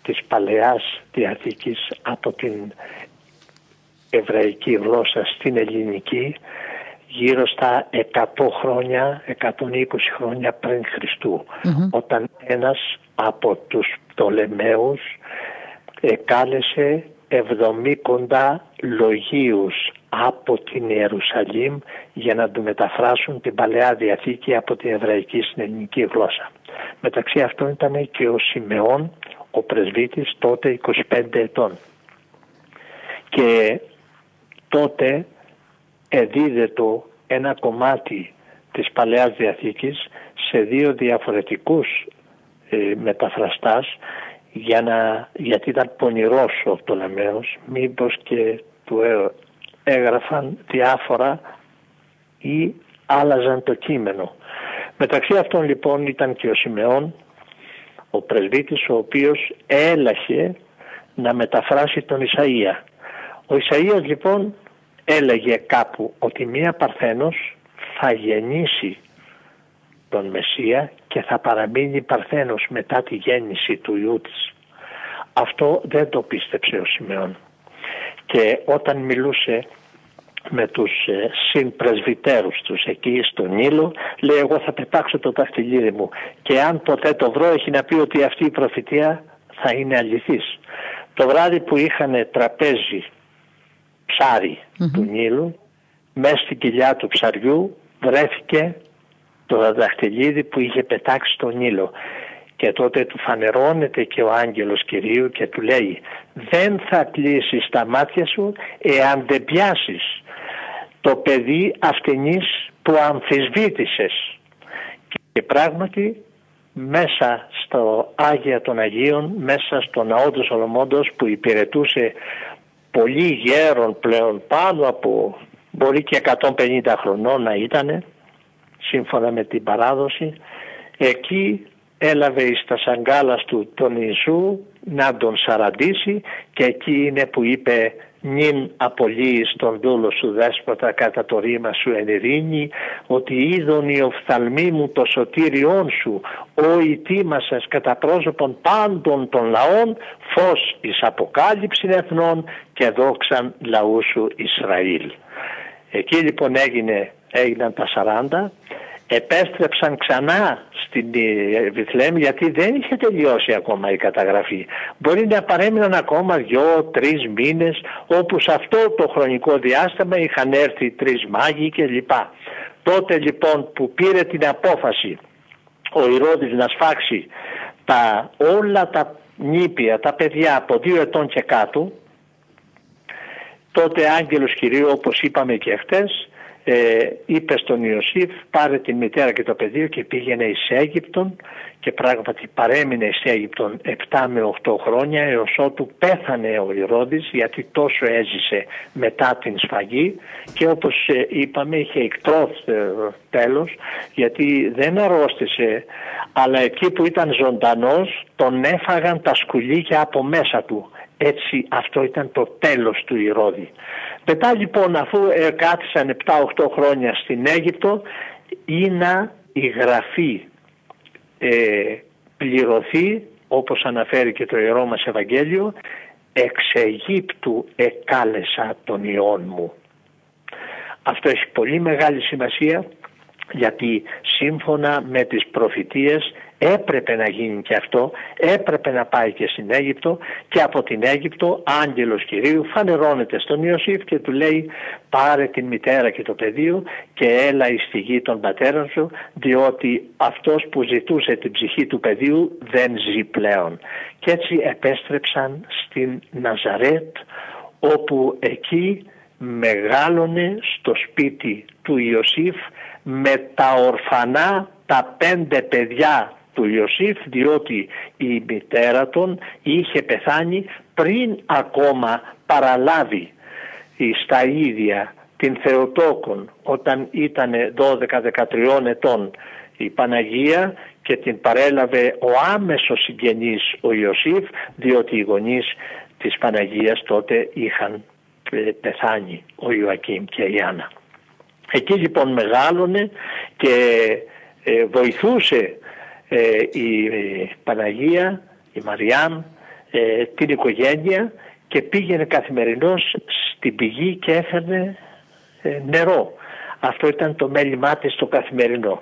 της Παλαιάς Διαθήκης από την εβραϊκή γλώσσα στην ελληνική γύρω στα 100 χρόνια, 120 χρόνια πριν όταν ένας από τους Πτολεμαίους κάλεσε 70 κοντά λογίους από την Ιερουσαλήμ για να του μεταφράσουν την Παλαιά Διαθήκη από την Εβραϊκή στην ελληνική γλώσσα. Μεταξύ αυτών ήταν και ο Σιμεών, ο πρεσβύτης, τότε 25 ετών. Και τότε εδίδεται ένα κομμάτι της Παλαιάς Διαθήκης σε δύο διαφορετικούς ε, μεταφραστάς για να, γιατί ήταν πονηρός ο Πτολεμαίος μήπως και του έγραφαν διάφορα ή άλλαζαν το κείμενο. Μεταξύ αυτών λοιπόν ήταν και ο Σιμεών, ο πρεσβύτης ο οποίος έλαχε να μεταφράσει τον Ισαΐα. Ο Ισαΐας λοιπόν έλεγε κάπου ότι μία Παρθένος θα γεννήσει τον Μεσσία και θα παραμείνει Παρθένος μετά τη γέννηση του Ιού της. Αυτό δεν το πίστεψε ο Σιμεών. Και όταν μιλούσε με τους ε, συμπρεσβυτέρους τους εκεί στον Νείλο λέει εγώ θα πετάξω το δαχτυλίδι μου και αν ποτέ το βρω έχει να πει ότι αυτή η προφητεία θα είναι αληθής. Το βράδυ που είχαν τραπέζι του Νείλου μέσα στην κοιλιά του ψαριού βρέθηκε το δαχτυλίδι που είχε πετάξει στον Νείλο και τότε του φανερώνεται και ο άγγελος Κυρίου και του λέει δεν θα κλείσεις τα μάτια σου εάν δεν πιάσεις το παιδί αυτενής που αμφισβήτησες. Και πράγματι μέσα στο Άγια των Αγίων, μέσα στο ναό του Σολομόντος που υπηρετούσε πολύ γέρον πλέον πάνω από μπορεί και 150 χρονών να ήταν σύμφωνα με την παράδοση εκεί έλαβε εις τα σαγκάλας του τον Ιησού να τον σαραντήσει και εκεί είναι που είπε νυν απολύεις τον δούλο σου δέσποτα κατά το ρήμα σου εν ειρήνη, ότι είδον οι οφθαλμοί μου το σωτήριόν σου, ο ητήμασας κατά πρόσωπον πάντων των λαών, φως εις αποκάλυψη εθνών και δόξαν λαού σου Ισραήλ. Εκεί λοιπόν έγινε, έγιναν τα 40 επέστρεψαν ξανά στην ε, Βιθλέμ γιατί δεν είχε τελειώσει ακόμα η καταγραφή. Μπορεί να παρέμειναν ακόμα δυο-τρεις μήνες όπου σε αυτό το χρονικό διάστημα είχαν έρθει τρεις μάγοι κλπ. Τότε λοιπόν που πήρε την απόφαση ο Ηρώδης να σφάξει τα, όλα τα νήπια, τα παιδιά από δύο ετών και κάτω τότε άγγελος Κυρίου όπως είπαμε και χτες ε, είπε στον Ιωσήφ πάρε τη μητέρα και το παιδί και πήγαινε εις Αίγυπτον και πράγματι παρέμεινε εις Αίγυπτον 7 με 8 χρόνια έως ότου πέθανε ο Ηρώδης γιατί τόσο έζησε μετά την σφαγή και όπως ε, είπαμε είχε εκτρόθ ε, τέλος γιατί δεν αρρώστησε αλλά εκεί που ήταν ζωντανός τον έφαγαν τα σκουλίκια από μέσα του έτσι αυτό ήταν το τέλος του Ηρώδη. Μετά λοιπόν αφού ε, κάθισαν 7-8 χρόνια στην Αίγυπτο ή να η γραφή ε, πληρωθεί όπως αναφέρει και το Ιερό μας Ευαγγέλιο εξ Αιγύπτου εκάλεσα τον Υιόν μου. Αυτό έχει πολύ μεγάλη σημασία γιατί σύμφωνα με τις προφητείες έπρεπε να γίνει και αυτό, έπρεπε να πάει και στην Αίγυπτο και από την Αίγυπτο άγγελος Κυρίου φανερώνεται στον Ιωσήφ και του λέει πάρε την μητέρα και το παιδί και έλα εις τη γη των πατέρων σου διότι αυτός που ζητούσε την ψυχή του παιδιού δεν ζει πλέον. Και έτσι επέστρεψαν στην Ναζαρέτ όπου εκεί μεγάλωνε στο σπίτι του Ιωσήφ με τα ορφανά τα πέντε παιδιά του Ιωσήφ διότι η μητέρα των είχε πεθάνει πριν ακόμα παραλάβει στα ίδια την Θεοτόκον όταν ήταν 12-13 ετών η Παναγία και την παρέλαβε ο άμεσος συγγενής ο Ιωσήφ διότι οι γονείς της Παναγίας τότε είχαν ε, πεθάνει ο Ιωακήμ και η Άννα. Εκεί λοιπόν μεγάλωνε και ε, βοηθούσε ε, η Παναγία, η Μαριάμ, την οικογένεια και πήγαινε καθημερινώς στην πηγή και έφερνε νερό. Αυτό ήταν το μέλημά της το καθημερινό.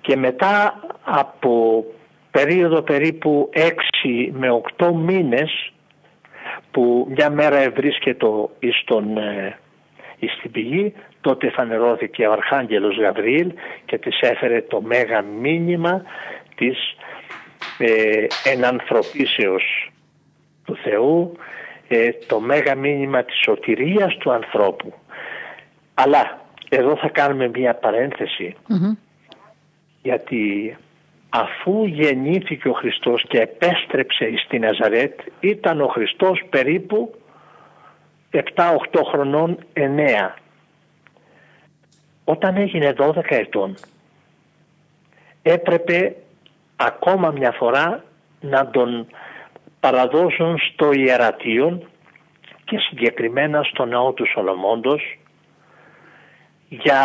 Και μετά από περίοδο περίπου 6 με 8 μήνες που μια μέρα ευρίσκεται στον, ε, στην πηγή τότε φανερώθηκε ο Αρχάγγελος Γαβριήλ και της έφερε το μέγα μήνυμα της ε, ενανθρωπίσεως του Θεού ε, το μέγα μήνυμα της σωτηρίας του ανθρώπου αλλά εδώ θα κάνουμε μια παρενθεση γιατί αφού γεννήθηκε ο Χριστός και επέστρεψε στη Ναζαρέτ ήταν ο Χριστός περίπου 7-8 χρονών 9. Όταν έγινε 12 ετών έπρεπε ακόμα μια φορά να τον παραδώσουν στο ιερατείο και συγκεκριμένα στο ναό του Σολομόντος για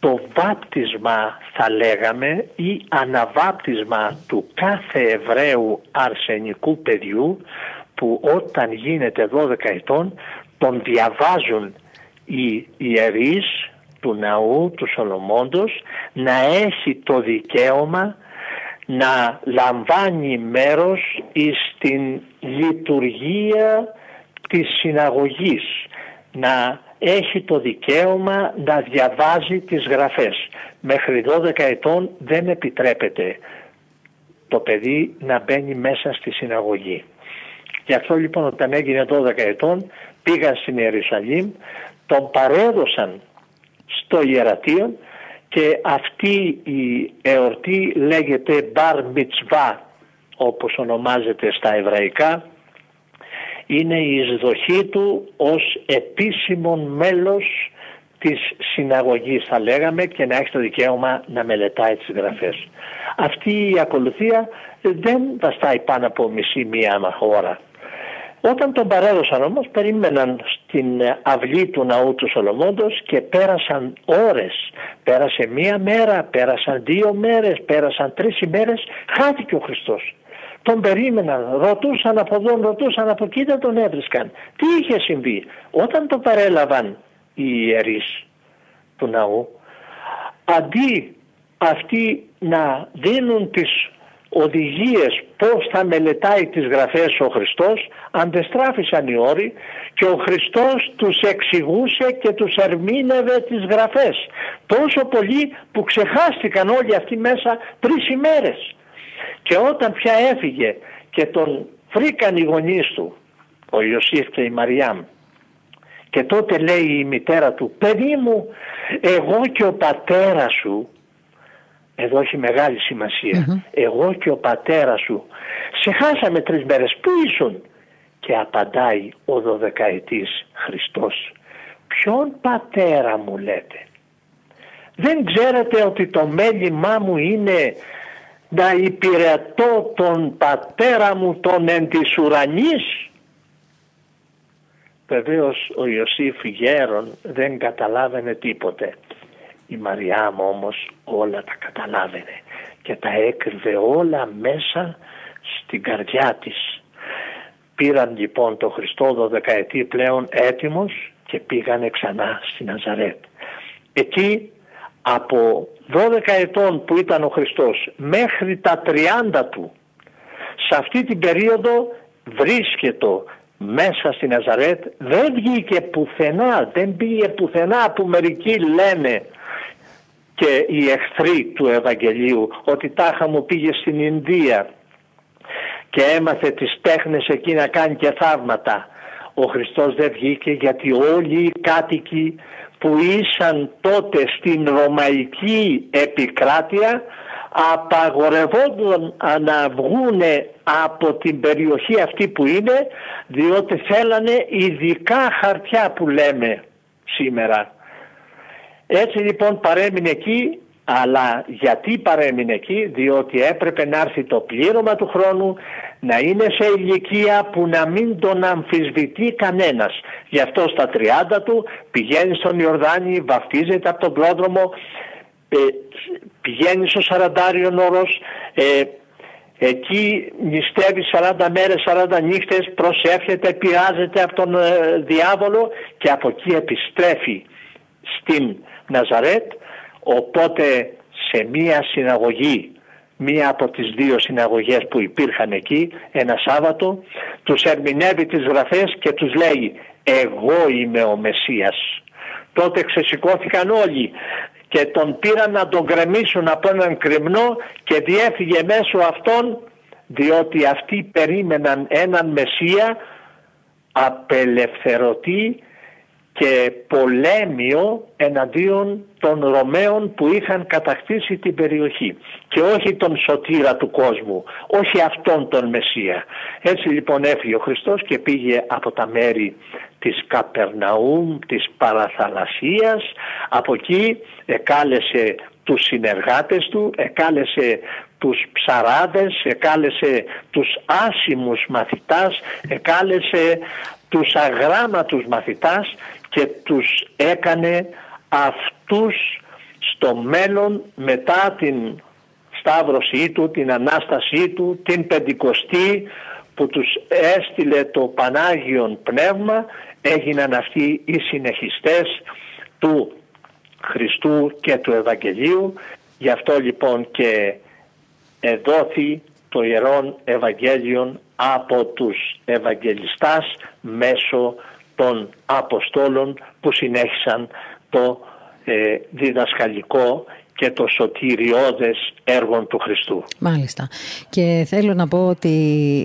το βάπτισμα θα λέγαμε ή αναβάπτισμα του κάθε Εβραίου αρσενικού παιδιού που όταν γίνεται 12 ετών τον διαβάζουν οι ιερείς του ναού του Σολομόντος να έχει το δικαίωμα να λαμβάνει μέρος στην λειτουργία της συναγωγής να έχει το δικαίωμα να διαβάζει τις γραφές. Μέχρι 12 ετών δεν επιτρέπεται το παιδί να μπαίνει μέσα στη συναγωγή. Γι' αυτό λοιπόν όταν έγινε 12 ετών πήγαν στην Ιερουσαλήμ, τον παρέδωσαν στο ιερατείο και αυτή η εορτή λέγεται Bar Mitzvah όπως ονομάζεται στα εβραϊκά είναι η εισδοχή του ως επίσημο μέλος της συναγωγής θα λέγαμε και να έχεις το δικαίωμα να μελετάει τις γραφές. Αυτή η ακολουθία δεν βαστάει πάνω από μισή μία ώρα. Όταν τον παρέδωσαν όμως περίμεναν στην αυλή του ναού του Σολομόντος και πέρασαν ώρες. Πέρασε μία μέρα, πέρασαν δύο μέρες, πέρασαν τρεις ημέρες, χάθηκε ο Χριστός τον περίμεναν, ρωτούσαν από εδώ, ρωτούσαν από εκεί, δεν τον έβρισκαν. Τι είχε συμβεί; Όταν τον παρέλαβαν οι ιερείς του ναού, αντί αυτοί να δίνουν τις οδηγίες πώς θα μελετάει τις γραφές ο Χριστός αντεστράφησαν οι όροι και ο Χριστός τους εξηγούσε και τους ερμήνευε τις γραφές. Τόσο πολύ που ξεχάστηκαν όλοι αυτοί μέσα τρεις ημέρες. Και όταν πια έφυγε και τον βρήκαν οι γονείς του, ο Ιωσήφ και η Μαριάμ, και τότε λέει η μητέρα του, παιδί μου, εγώ και ο πατέρας σου, εδώ έχει μεγάλη εγώ και ο πατέρας σου, σε χάσαμε τρεις μέρες, πού ήσουν; Και απαντάει ο δωδεκαετής Χριστός, ποιον πατέρα μου λέτε; Δεν ξέρετε ότι το μέλημά μου είναι να υπηρετώ τον πατέρα μου τον εν της ουρανής; Βεβαίως ο Ιωσήφ γέρον δεν καταλάβαινε τίποτε. Η Μαριά μου όμως όλα τα καταλάβαινε και τα έκρυβε όλα μέσα στην καρδιά της. Πήραν λοιπόν το Χριστό δωδεκαετή πλέον έτοιμος και πήγανε ξανά στη Ναζαρέτ. Εκεί από 12 ετών που ήταν ο Χριστός μέχρι τα 30 του σε αυτή την περίοδο βρίσκεται μέσα στη Ναζαρέτ δεν βγήκε πουθενά δεν πήγε πουθενά που μερικοί λένε και οι εχθροί του Ευαγγελίου ότι τάχα μου πήγε στην Ινδία και έμαθε τις τέχνες εκεί να κάνει και θαύματα ο Χριστός δεν βγήκε γιατί όλοι οι κάτοικοι που ήσαν τότε στην Ρωμαϊκή επικράτεια απαγορευόντων να βγουν από την περιοχή αυτή που είναι διότι θέλανε ειδικά χαρτιά που λέμε σήμερα. Έτσι λοιπόν παρέμεινε εκεί αλλά γιατί παρέμεινε εκεί, διότι έπρεπε να έρθει το πλήρωμα του χρόνου, να είναι σε ηλικία που να μην τον αμφισβητεί κανένας. Γι' αυτό στα 30 του πηγαίνει στον Ιορδάνη, βαφτίζεται από τον πρόδρομο, ε, πηγαίνει στο Σαραντάριον όρος, ε, εκεί νηστεύει 40 μέρες, 40 νύχτες, προσεύχεται, πειράζεται από τον ε, διάβολο και από εκεί επιστρέφει στην Ναζαρέτ Οπότε σε μία συναγωγή, μία από τις δύο συναγωγές που υπήρχαν εκεί, ένα Σάββατο, τους ερμηνεύει τις γραφές και τους λέει «Εγώ είμαι ο Μεσσίας». Τότε ξεσηκώθηκαν όλοι και τον πήραν να τον κρεμίσουν από έναν κρυμνό και διέφυγε μέσω αυτών διότι αυτοί περίμεναν έναν Μεσσία απελευθερωτή και πολέμιο εναντίον των Ρωμαίων που είχαν κατακτήσει την περιοχή και όχι τον σωτήρα του κόσμου, όχι αυτόν τον Μεσσία. Έτσι λοιπόν έφυγε ο Χριστός και πήγε από τα μέρη της Καπερναούμ, της Παραθαλασσίας, από εκεί εκάλεσε τους συνεργάτες του, εκάλεσε τους ψαράδες, εκάλεσε τους άσημους μαθητάς, εκάλεσε τους αγράμματους μαθητάς και τους έκανε αυτούς στο μέλλον μετά την σταύρωσή του, την Ανάστασή του, την Πεντηκοστή που τους έστειλε το Πανάγιον Πνεύμα έγιναν αυτοί οι συνεχιστές του Χριστού και του Ευαγγελίου. Γι' αυτό λοιπόν και εδόθη το Ιερόν Ευαγγέλιον από τους Ευαγγελιστάς μέσω των Αποστόλων που συνέχισαν το ε, διδασκαλικό και το σωτηριώδες έργο του Χριστού. Μάλιστα. Και θέλω να πω ότι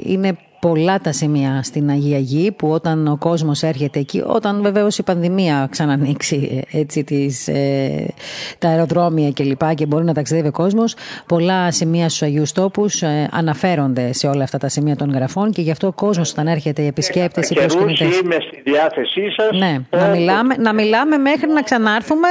είναι πολλά τα σημεία στην Αγία Γη που όταν ο κόσμος έρχεται εκεί, όταν βεβαίως η πανδημία ξανανοίξει ε, έτσι, τις, ε, τα αεροδρόμια και λοιπά και μπορεί να ταξιδεύει ο κόσμος, πολλά σημεία στους Αγίους Τόπους ε, αναφέρονται σε όλα αυτά τα σημεία των γραφών και γι' αυτό ο κόσμος όταν έρχεται οι επισκέπτες, οι προσκυνητές. είμαι στη διάθεσή σας. Ναι, να μιλάμε, να μιλάμε μέχρι να ξανάρθουμε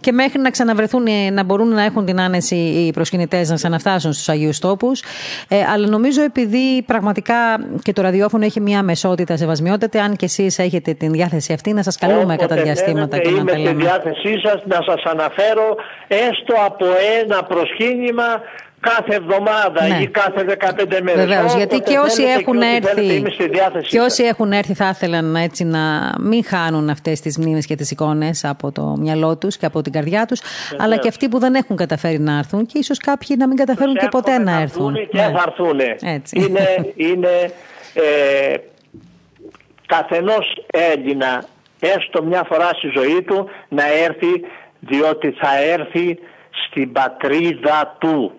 και μέχρι να ξαναβρεθούν, να μπορούν να έχουν την άνεση οι προσκυνητές να ξαναφτάσουν στους Αγίους Τόπους. Ε, αλλά νομίζω επειδή πραγματικά και το ραδιόφωνο έχει μια μεσότητα σεβασμιότητα. Αν και εσείς έχετε την διάθεση αυτή, να σας καλούμε κατά διαστήματα και να τα λέμε. Είμαι στη διάθεσή σας να σας αναφέρω έστω από ένα προσκύνημα κάθε εβδομάδα ναι. ή κάθε 15 μέρες. Βεβαίως, γιατί και όσοι έχουν έρθει και όσοι έχουν έρθει θα ήθελαν έτσι να μην χάνουν αυτές τις μνήμες και τις εικόνες από το μυαλό τους και από την καρδιά τους, αλλά και αυτοί που δεν έχουν καταφέρει να έρθουν και ίσως κάποιοι να μην καταφέρουν και ποτέ να έρθουν. Και ναι. θα έρθουν. Είναι, <laughs> είναι ε, καθενός Έλληνα έστω μια φορά στη ζωή του να έρθει διότι θα έρθει στην πατρίδα του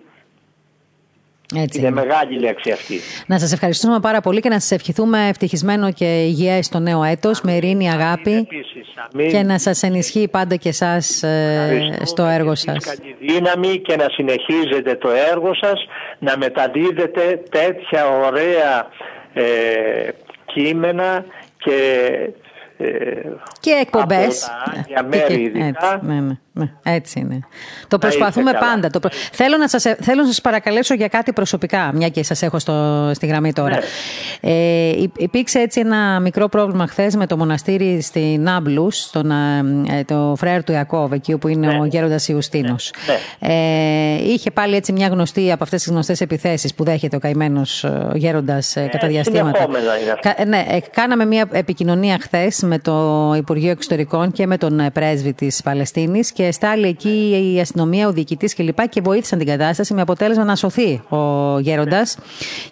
έτσι είναι, μεγάλη λέξη αυτή. Να σας ευχαριστούμε πάρα πολύ και να σας ευχηθούμε ευτυχισμένο και υγιέ στο νέο έτος, με ειρήνη, αγάπη. Και να σας ενισχύει πάντα και εσάς ε, στο έργο σας. Καλή δύναμη και να συνεχίζετε το έργο σας, να μεταδίδετε τέτοια ωραία ε, κείμενα και και εκπομπές. Για μέρη ειδικά. Ναι, ναι, ναι, έτσι είναι. Το προσπαθούμε πάντα. Το Θέλω, να σας, θέλω να σας παρακαλέσω για κάτι προσωπικά, μια και σας έχω στο, στη γραμμή τώρα. Ναι. Ε, υπήρξε έτσι ένα μικρό πρόβλημα χθες με το μοναστήρι στην Νάμπλους, στον, ε, το φρέαρ του Ιακώβ, εκεί όπου είναι ο γέροντας Ιουστίνος. Ε, είχε πάλι έτσι μια γνωστή από αυτές τις γνωστές επιθέσεις που δέχεται ο καημένος ε, γέροντας ε, κατά διαστήματα. Κα, ναι, κάναμε μια επικοινωνία χθες με το Υπουργείο Εξωτερικών και με τον ε, πρέσβη της Παλαιστίνης και στάλει εκεί η αστυνομία, ο διοικητής κλπ. Και, και βοήθησαν την κατάσταση με αποτέλεσμα να σωθεί ο γέροντας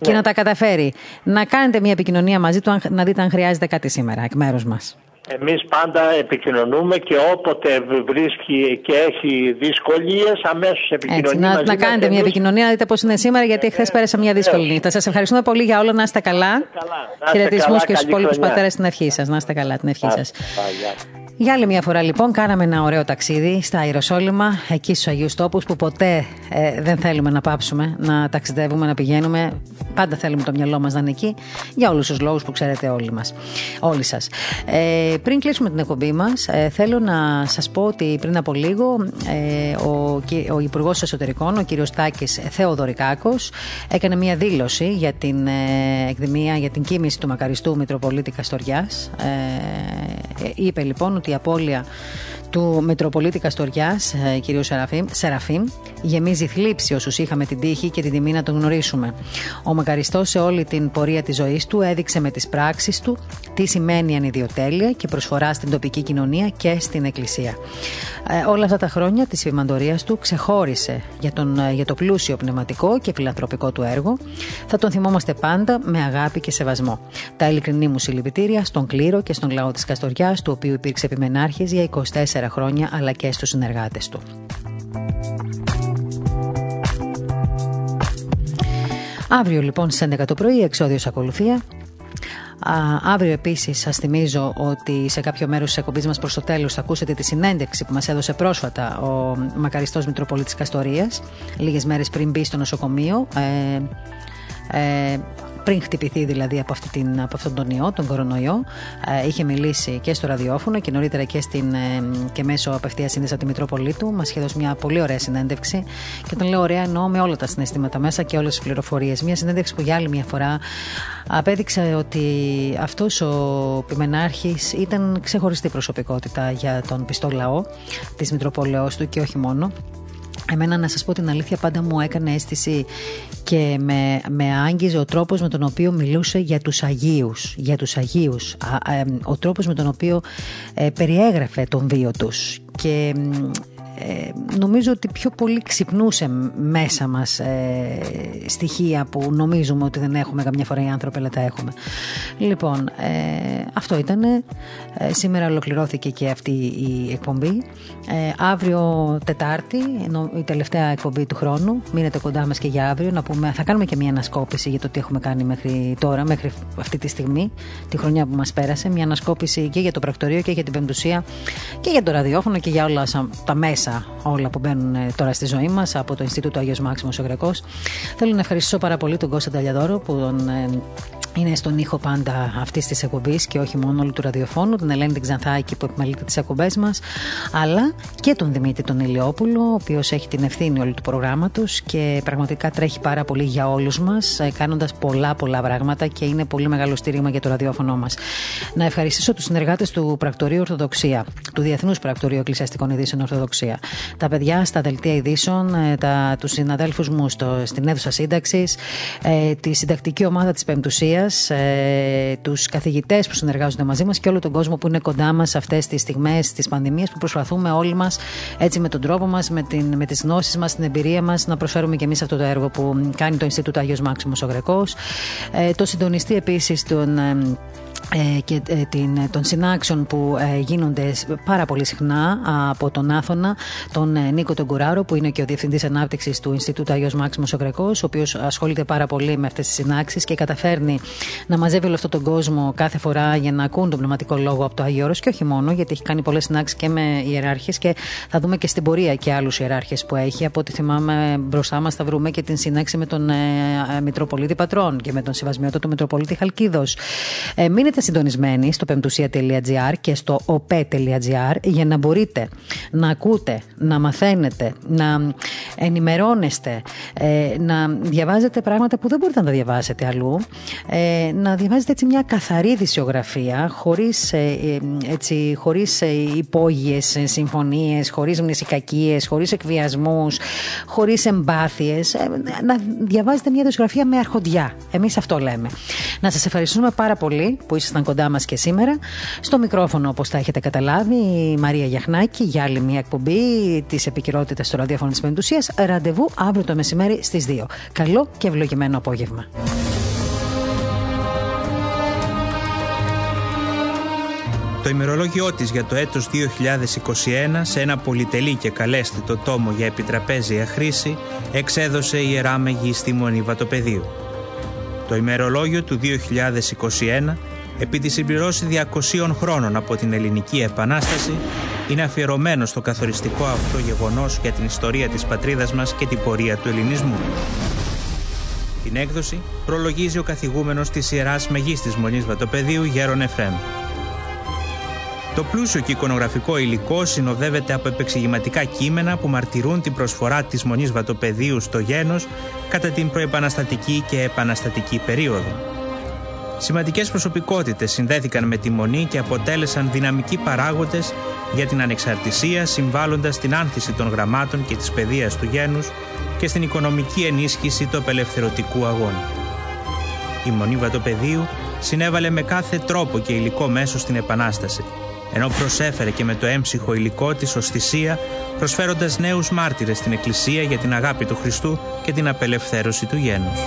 και ναι. να τα καταφέρει. Να κάνετε μια επικοινωνία μαζί του, να δείτε αν χρειάζεται κάτι σήμερα εκ μέρους μας. Εμείς πάντα επικοινωνούμε και όποτε βρίσκει και έχει δυσκολίες αμέσως επικοινωνούμε. να, να κάνετε μια επικοινωνία, να δείτε πώς είναι σήμερα, γιατί ε, χθες πέρασα μια δύσκολη νύχτα. Σας ευχαριστούμε πολύ για όλο, να είστε καλά. καλά. Χαιρετισμούς και στους υπόλοιπους πατέρες στην αρχή σας. Να είστε καλά την ευχή σας. Για άλλη μια φορά λοιπόν κάναμε ένα ωραίο ταξίδι στα Ιεροσόλυμα, εκεί στους Αγίους Τόπους που ποτέ ε, δεν θέλουμε να πάψουμε, να ταξιδεύουμε, να πηγαίνουμε. Πάντα θέλουμε το μυαλό μας να είναι εκεί, για όλους τους λόγους που ξέρετε όλοι μας, όλοι σας. Ε, πριν κλείσουμε την εκπομπή μας, ε, θέλω να σας πω ότι πριν από λίγο ε, ο, ο Υπουργός Εσωτερικών, ο κύριος Τάκης Θεοδωρικάκος, έκανε μια δήλωση για την ε, εκδημία, για την κίνηση του μακαριστού Μητροπολίτη Καστοριάς. Ε, είπε λοιπόν ότι η απώλεια του Μητροπολίτη Καστοριάς, ε, κ. Σεραφείμ, Σεραφείμ, γεμίζει θλίψη όσους είχαμε την τύχη και την τιμή να τον γνωρίσουμε. Ο Μακαριστός σε όλη την πορεία της ζωής του έδειξε με τις πράξεις του τι σημαίνει ανιδιοτέλεια και προσφορά στην τοπική κοινωνία και στην Εκκλησία. Ε, όλα αυτά τα χρόνια της φημαντορία του ξεχώρισε για, τον, ε, για το πλούσιο πνευματικό και φιλανθρωπικό του έργο. Θα τον θυμόμαστε πάντα με αγάπη και σεβασμό. Τα ειλικρινή μου συλληπιτήρια στον κλήρο και στον λαό της Καστοριάς, του οποίου υπήρξε επιμενάρχης για 24 χρόνια αλλά και στους συνεργάτες του. Αύριο λοιπόν στις 11 το πρωί εξόδιος ακολουθία. Α, αύριο επίσης σας θυμίζω ότι σε κάποιο μέρος της εκπομπής μας προς το τέλος θα ακούσετε τη συνέντευξη που μας έδωσε πρόσφατα ο μακαριστός Μητροπολίτης Καστορίας, λίγες μέρες πριν μπει στο νοσοκομείο. Ε, ε, πριν χτυπηθεί δηλαδή από, αυτή την, από αυτόν τον ιό, τον κορονοϊό. Ε, είχε μιλήσει και στο ραδιόφωνο και νωρίτερα και, στην, ε, και μέσω απευθείας σύνδεσης από τη Μητρόπολίτου. Μας είχε δώσει μια πολύ ωραία συνέντευξη. Και τον λέω ωραία εννοώ με όλα τα συναισθήματα μέσα και όλες τις πληροφορίες. Μια συνέντευξη που για άλλη μια φορά απέδειξε ότι αυτός ο Πιμενάρχη ήταν ξεχωριστή προσωπικότητα για τον πιστό λαό της Μητροπόλεω του και όχι μόνο. Εμένα να σας πω την αλήθεια πάντα μου έκανε αίσθηση και με, με άγγιζε ο τρόπος με τον οποίο μιλούσε για τους Αγίους. Για τους Αγίους. ο τρόπος με τον οποίο ε, περιέγραφε τον βίο τους. Και ε, νομίζω ότι πιο πολύ ξυπνούσε μέσα μας ε, στοιχεία που νομίζουμε ότι δεν έχουμε καμιά φορά οι άνθρωποι αλλά τα έχουμε. Λοιπόν, ε, αυτό ήταν. Ε, σήμερα ολοκληρώθηκε και αυτή η εκπομπή. αύριο Τετάρτη, η τελευταία εκπομπή του χρόνου. Μείνετε κοντά μας και για αύριο. Να πούμε, θα κάνουμε και μια ανασκόπηση για το τι έχουμε κάνει μέχρι τώρα, μέχρι αυτή τη στιγμή, τη χρονιά που μας πέρασε. Μια ανασκόπηση και για το πρακτορείο και για την πεμπτουσία και για το ραδιόφωνο και για όλα τα μέσα όλα που μπαίνουν ε, τώρα στη ζωή μας από το Ινστιτούτο Αγίο Μάξιμος ο Γρεκός. Θέλω να ευχαριστήσω πάρα πολύ τον Κώστα Ταλιαδόρο που τον ε, είναι στον ήχο πάντα αυτής της εκπομπής και όχι μόνο όλου του ραδιοφώνου, την Ελένη την Ξανθάκη που επιμελείται τις εκπομπές μας, αλλά και τον Δημήτρη τον Ηλιόπουλο, ο οποίος έχει την ευθύνη όλου του προγράμματος και πραγματικά τρέχει πάρα πολύ για όλους μας, ε, κάνοντας πολλά πολλά πράγματα και είναι πολύ μεγάλο στήριγμα για το ραδιόφωνο μας. Να ευχαριστήσω τους συνεργάτες του Πρακτορείου Ορθοδοξία, του Διεθνούς Πρακτορείου Εκκλησιαστικών Ειδήσεων Ορθοδοξία, τα παιδιά στα δελτία ειδήσεων, ε, τους συναδέλφους μου στο, στην αίθουσα σύνταξης, ε, τη συντακτική ομάδα της Πεμπτουσίας ε, τους καθηγητές που συνεργάζονται μαζί μας και όλο τον κόσμο που είναι κοντά μας αυτές τις στιγμές της πανδημίας που προσπαθούμε όλοι μας έτσι με τον τρόπο μας, με, με τις γνώσεις μας, την εμπειρία μας να προσφέρουμε και εμείς αυτό το έργο που κάνει το Ινστιτούτο Αγίο Μάξιμος ο Γρεκός. Ε, το συντονιστή επίσης των ε, ε, και ε, την, των συνάξεων που ε, γίνονται πάρα πολύ συχνά από τον Άθωνα, τον Νίκο τον Κουράρο, που είναι και ο Διευθυντής Ανάπτυξης του Ινστιτούτου Αγίο Μάξιμος ο ο οποίος ασχολείται πάρα πολύ με αυτές τις συνάξεις και καταφέρνει να μαζεύει όλο αυτόν τον κόσμο κάθε φορά για να ακούν τον πνευματικό λόγο από το Άγιο Όρος και όχι μόνο, γιατί έχει κάνει πολλές συνάξεις και με ιεράρχες και θα δούμε και στην πορεία και άλλους ιεράρχες που έχει. Από ό,τι θυμάμαι, μπροστά μας θα βρούμε και την συνάξη με τον Μητροπολίτη Πατρών και με τον Σεβασμιότο του Μητροπολίτη Χαλκίδος. Ε, μείνετε συντονισμένοι στο πεμπτουσία.gr και στο op.gr για να μπορείτε να ακούτε, να μαθαίνετε, να ενημερώνεστε, ε, να διαβάζετε πράγματα που δεν μπορείτε να τα διαβάσετε αλλού, ε, να διαβάζετε έτσι μια καθαρή δυσιογραφία, χωρίς, ε, έτσι, χωρίς υπόγειες συμφωνίες, χωρίς μνησικακίες, χωρίς εκβιασμούς, χωρίς εμπάθειες, να διαβάζετε μια δυσιογραφία με αρχοντιά. Εμείς αυτό λέμε. Να σας ευχαριστούμε πάρα πολύ που ήσασταν κοντά μας και σήμερα. Στο μικρόφωνο, όπως θα έχετε καταλάβει, η Μαρία Γιαχνάκη για άλλη μια εκπομπή της επικαιρότητας στο ραδιόφωνο τη Πεντουσία. Ραντεβού αύριο το μεσημέρι στις 2. Καλό και ευλογημένο απόγευμα. Το ημερολόγιο της για το έτος 2021 σε ένα πολυτελή και καλέσθητο τόμο για επιτραπέζια χρήση εξέδωσε η Ιερά Μεγιστή Μονή Βατοπεδίου. Το ημερολόγιο του 2021 επί τη συμπληρώση 200 χρόνων από την Ελληνική Επανάσταση, είναι αφιερωμένο στο καθοριστικό αυτό γεγονός για την ιστορία της πατρίδας μας και την πορεία του ελληνισμού. Την έκδοση προλογίζει ο καθηγούμενος της Ιεράς Μεγίστης Μονής Βατοπεδίου Γέρον Εφρέμ. Το πλούσιο και εικονογραφικό υλικό συνοδεύεται από επεξηγηματικά κείμενα που μαρτυρούν την προσφορά της Μονής Βατοπεδίου στο γένος κατά την προεπαναστατική και επαναστατική περίοδο. Σημαντικές προσωπικότητες συνδέθηκαν με τη Μονή και αποτέλεσαν δυναμικοί παράγοντες για την ανεξαρτησία συμβάλλοντας στην άνθηση των γραμμάτων και της παιδείας του γένους και στην οικονομική ενίσχυση του απελευθερωτικού αγώνα. Η Μονή Βατοπεδίου συνέβαλε με κάθε τρόπο και υλικό μέσο στην Επανάσταση, ενώ προσέφερε και με το έμψυχο υλικό της ως θυσία, προσφέροντας νέους μάρτυρες στην Εκκλησία για την αγάπη του Χριστού και την απελευθέρωση του γένους.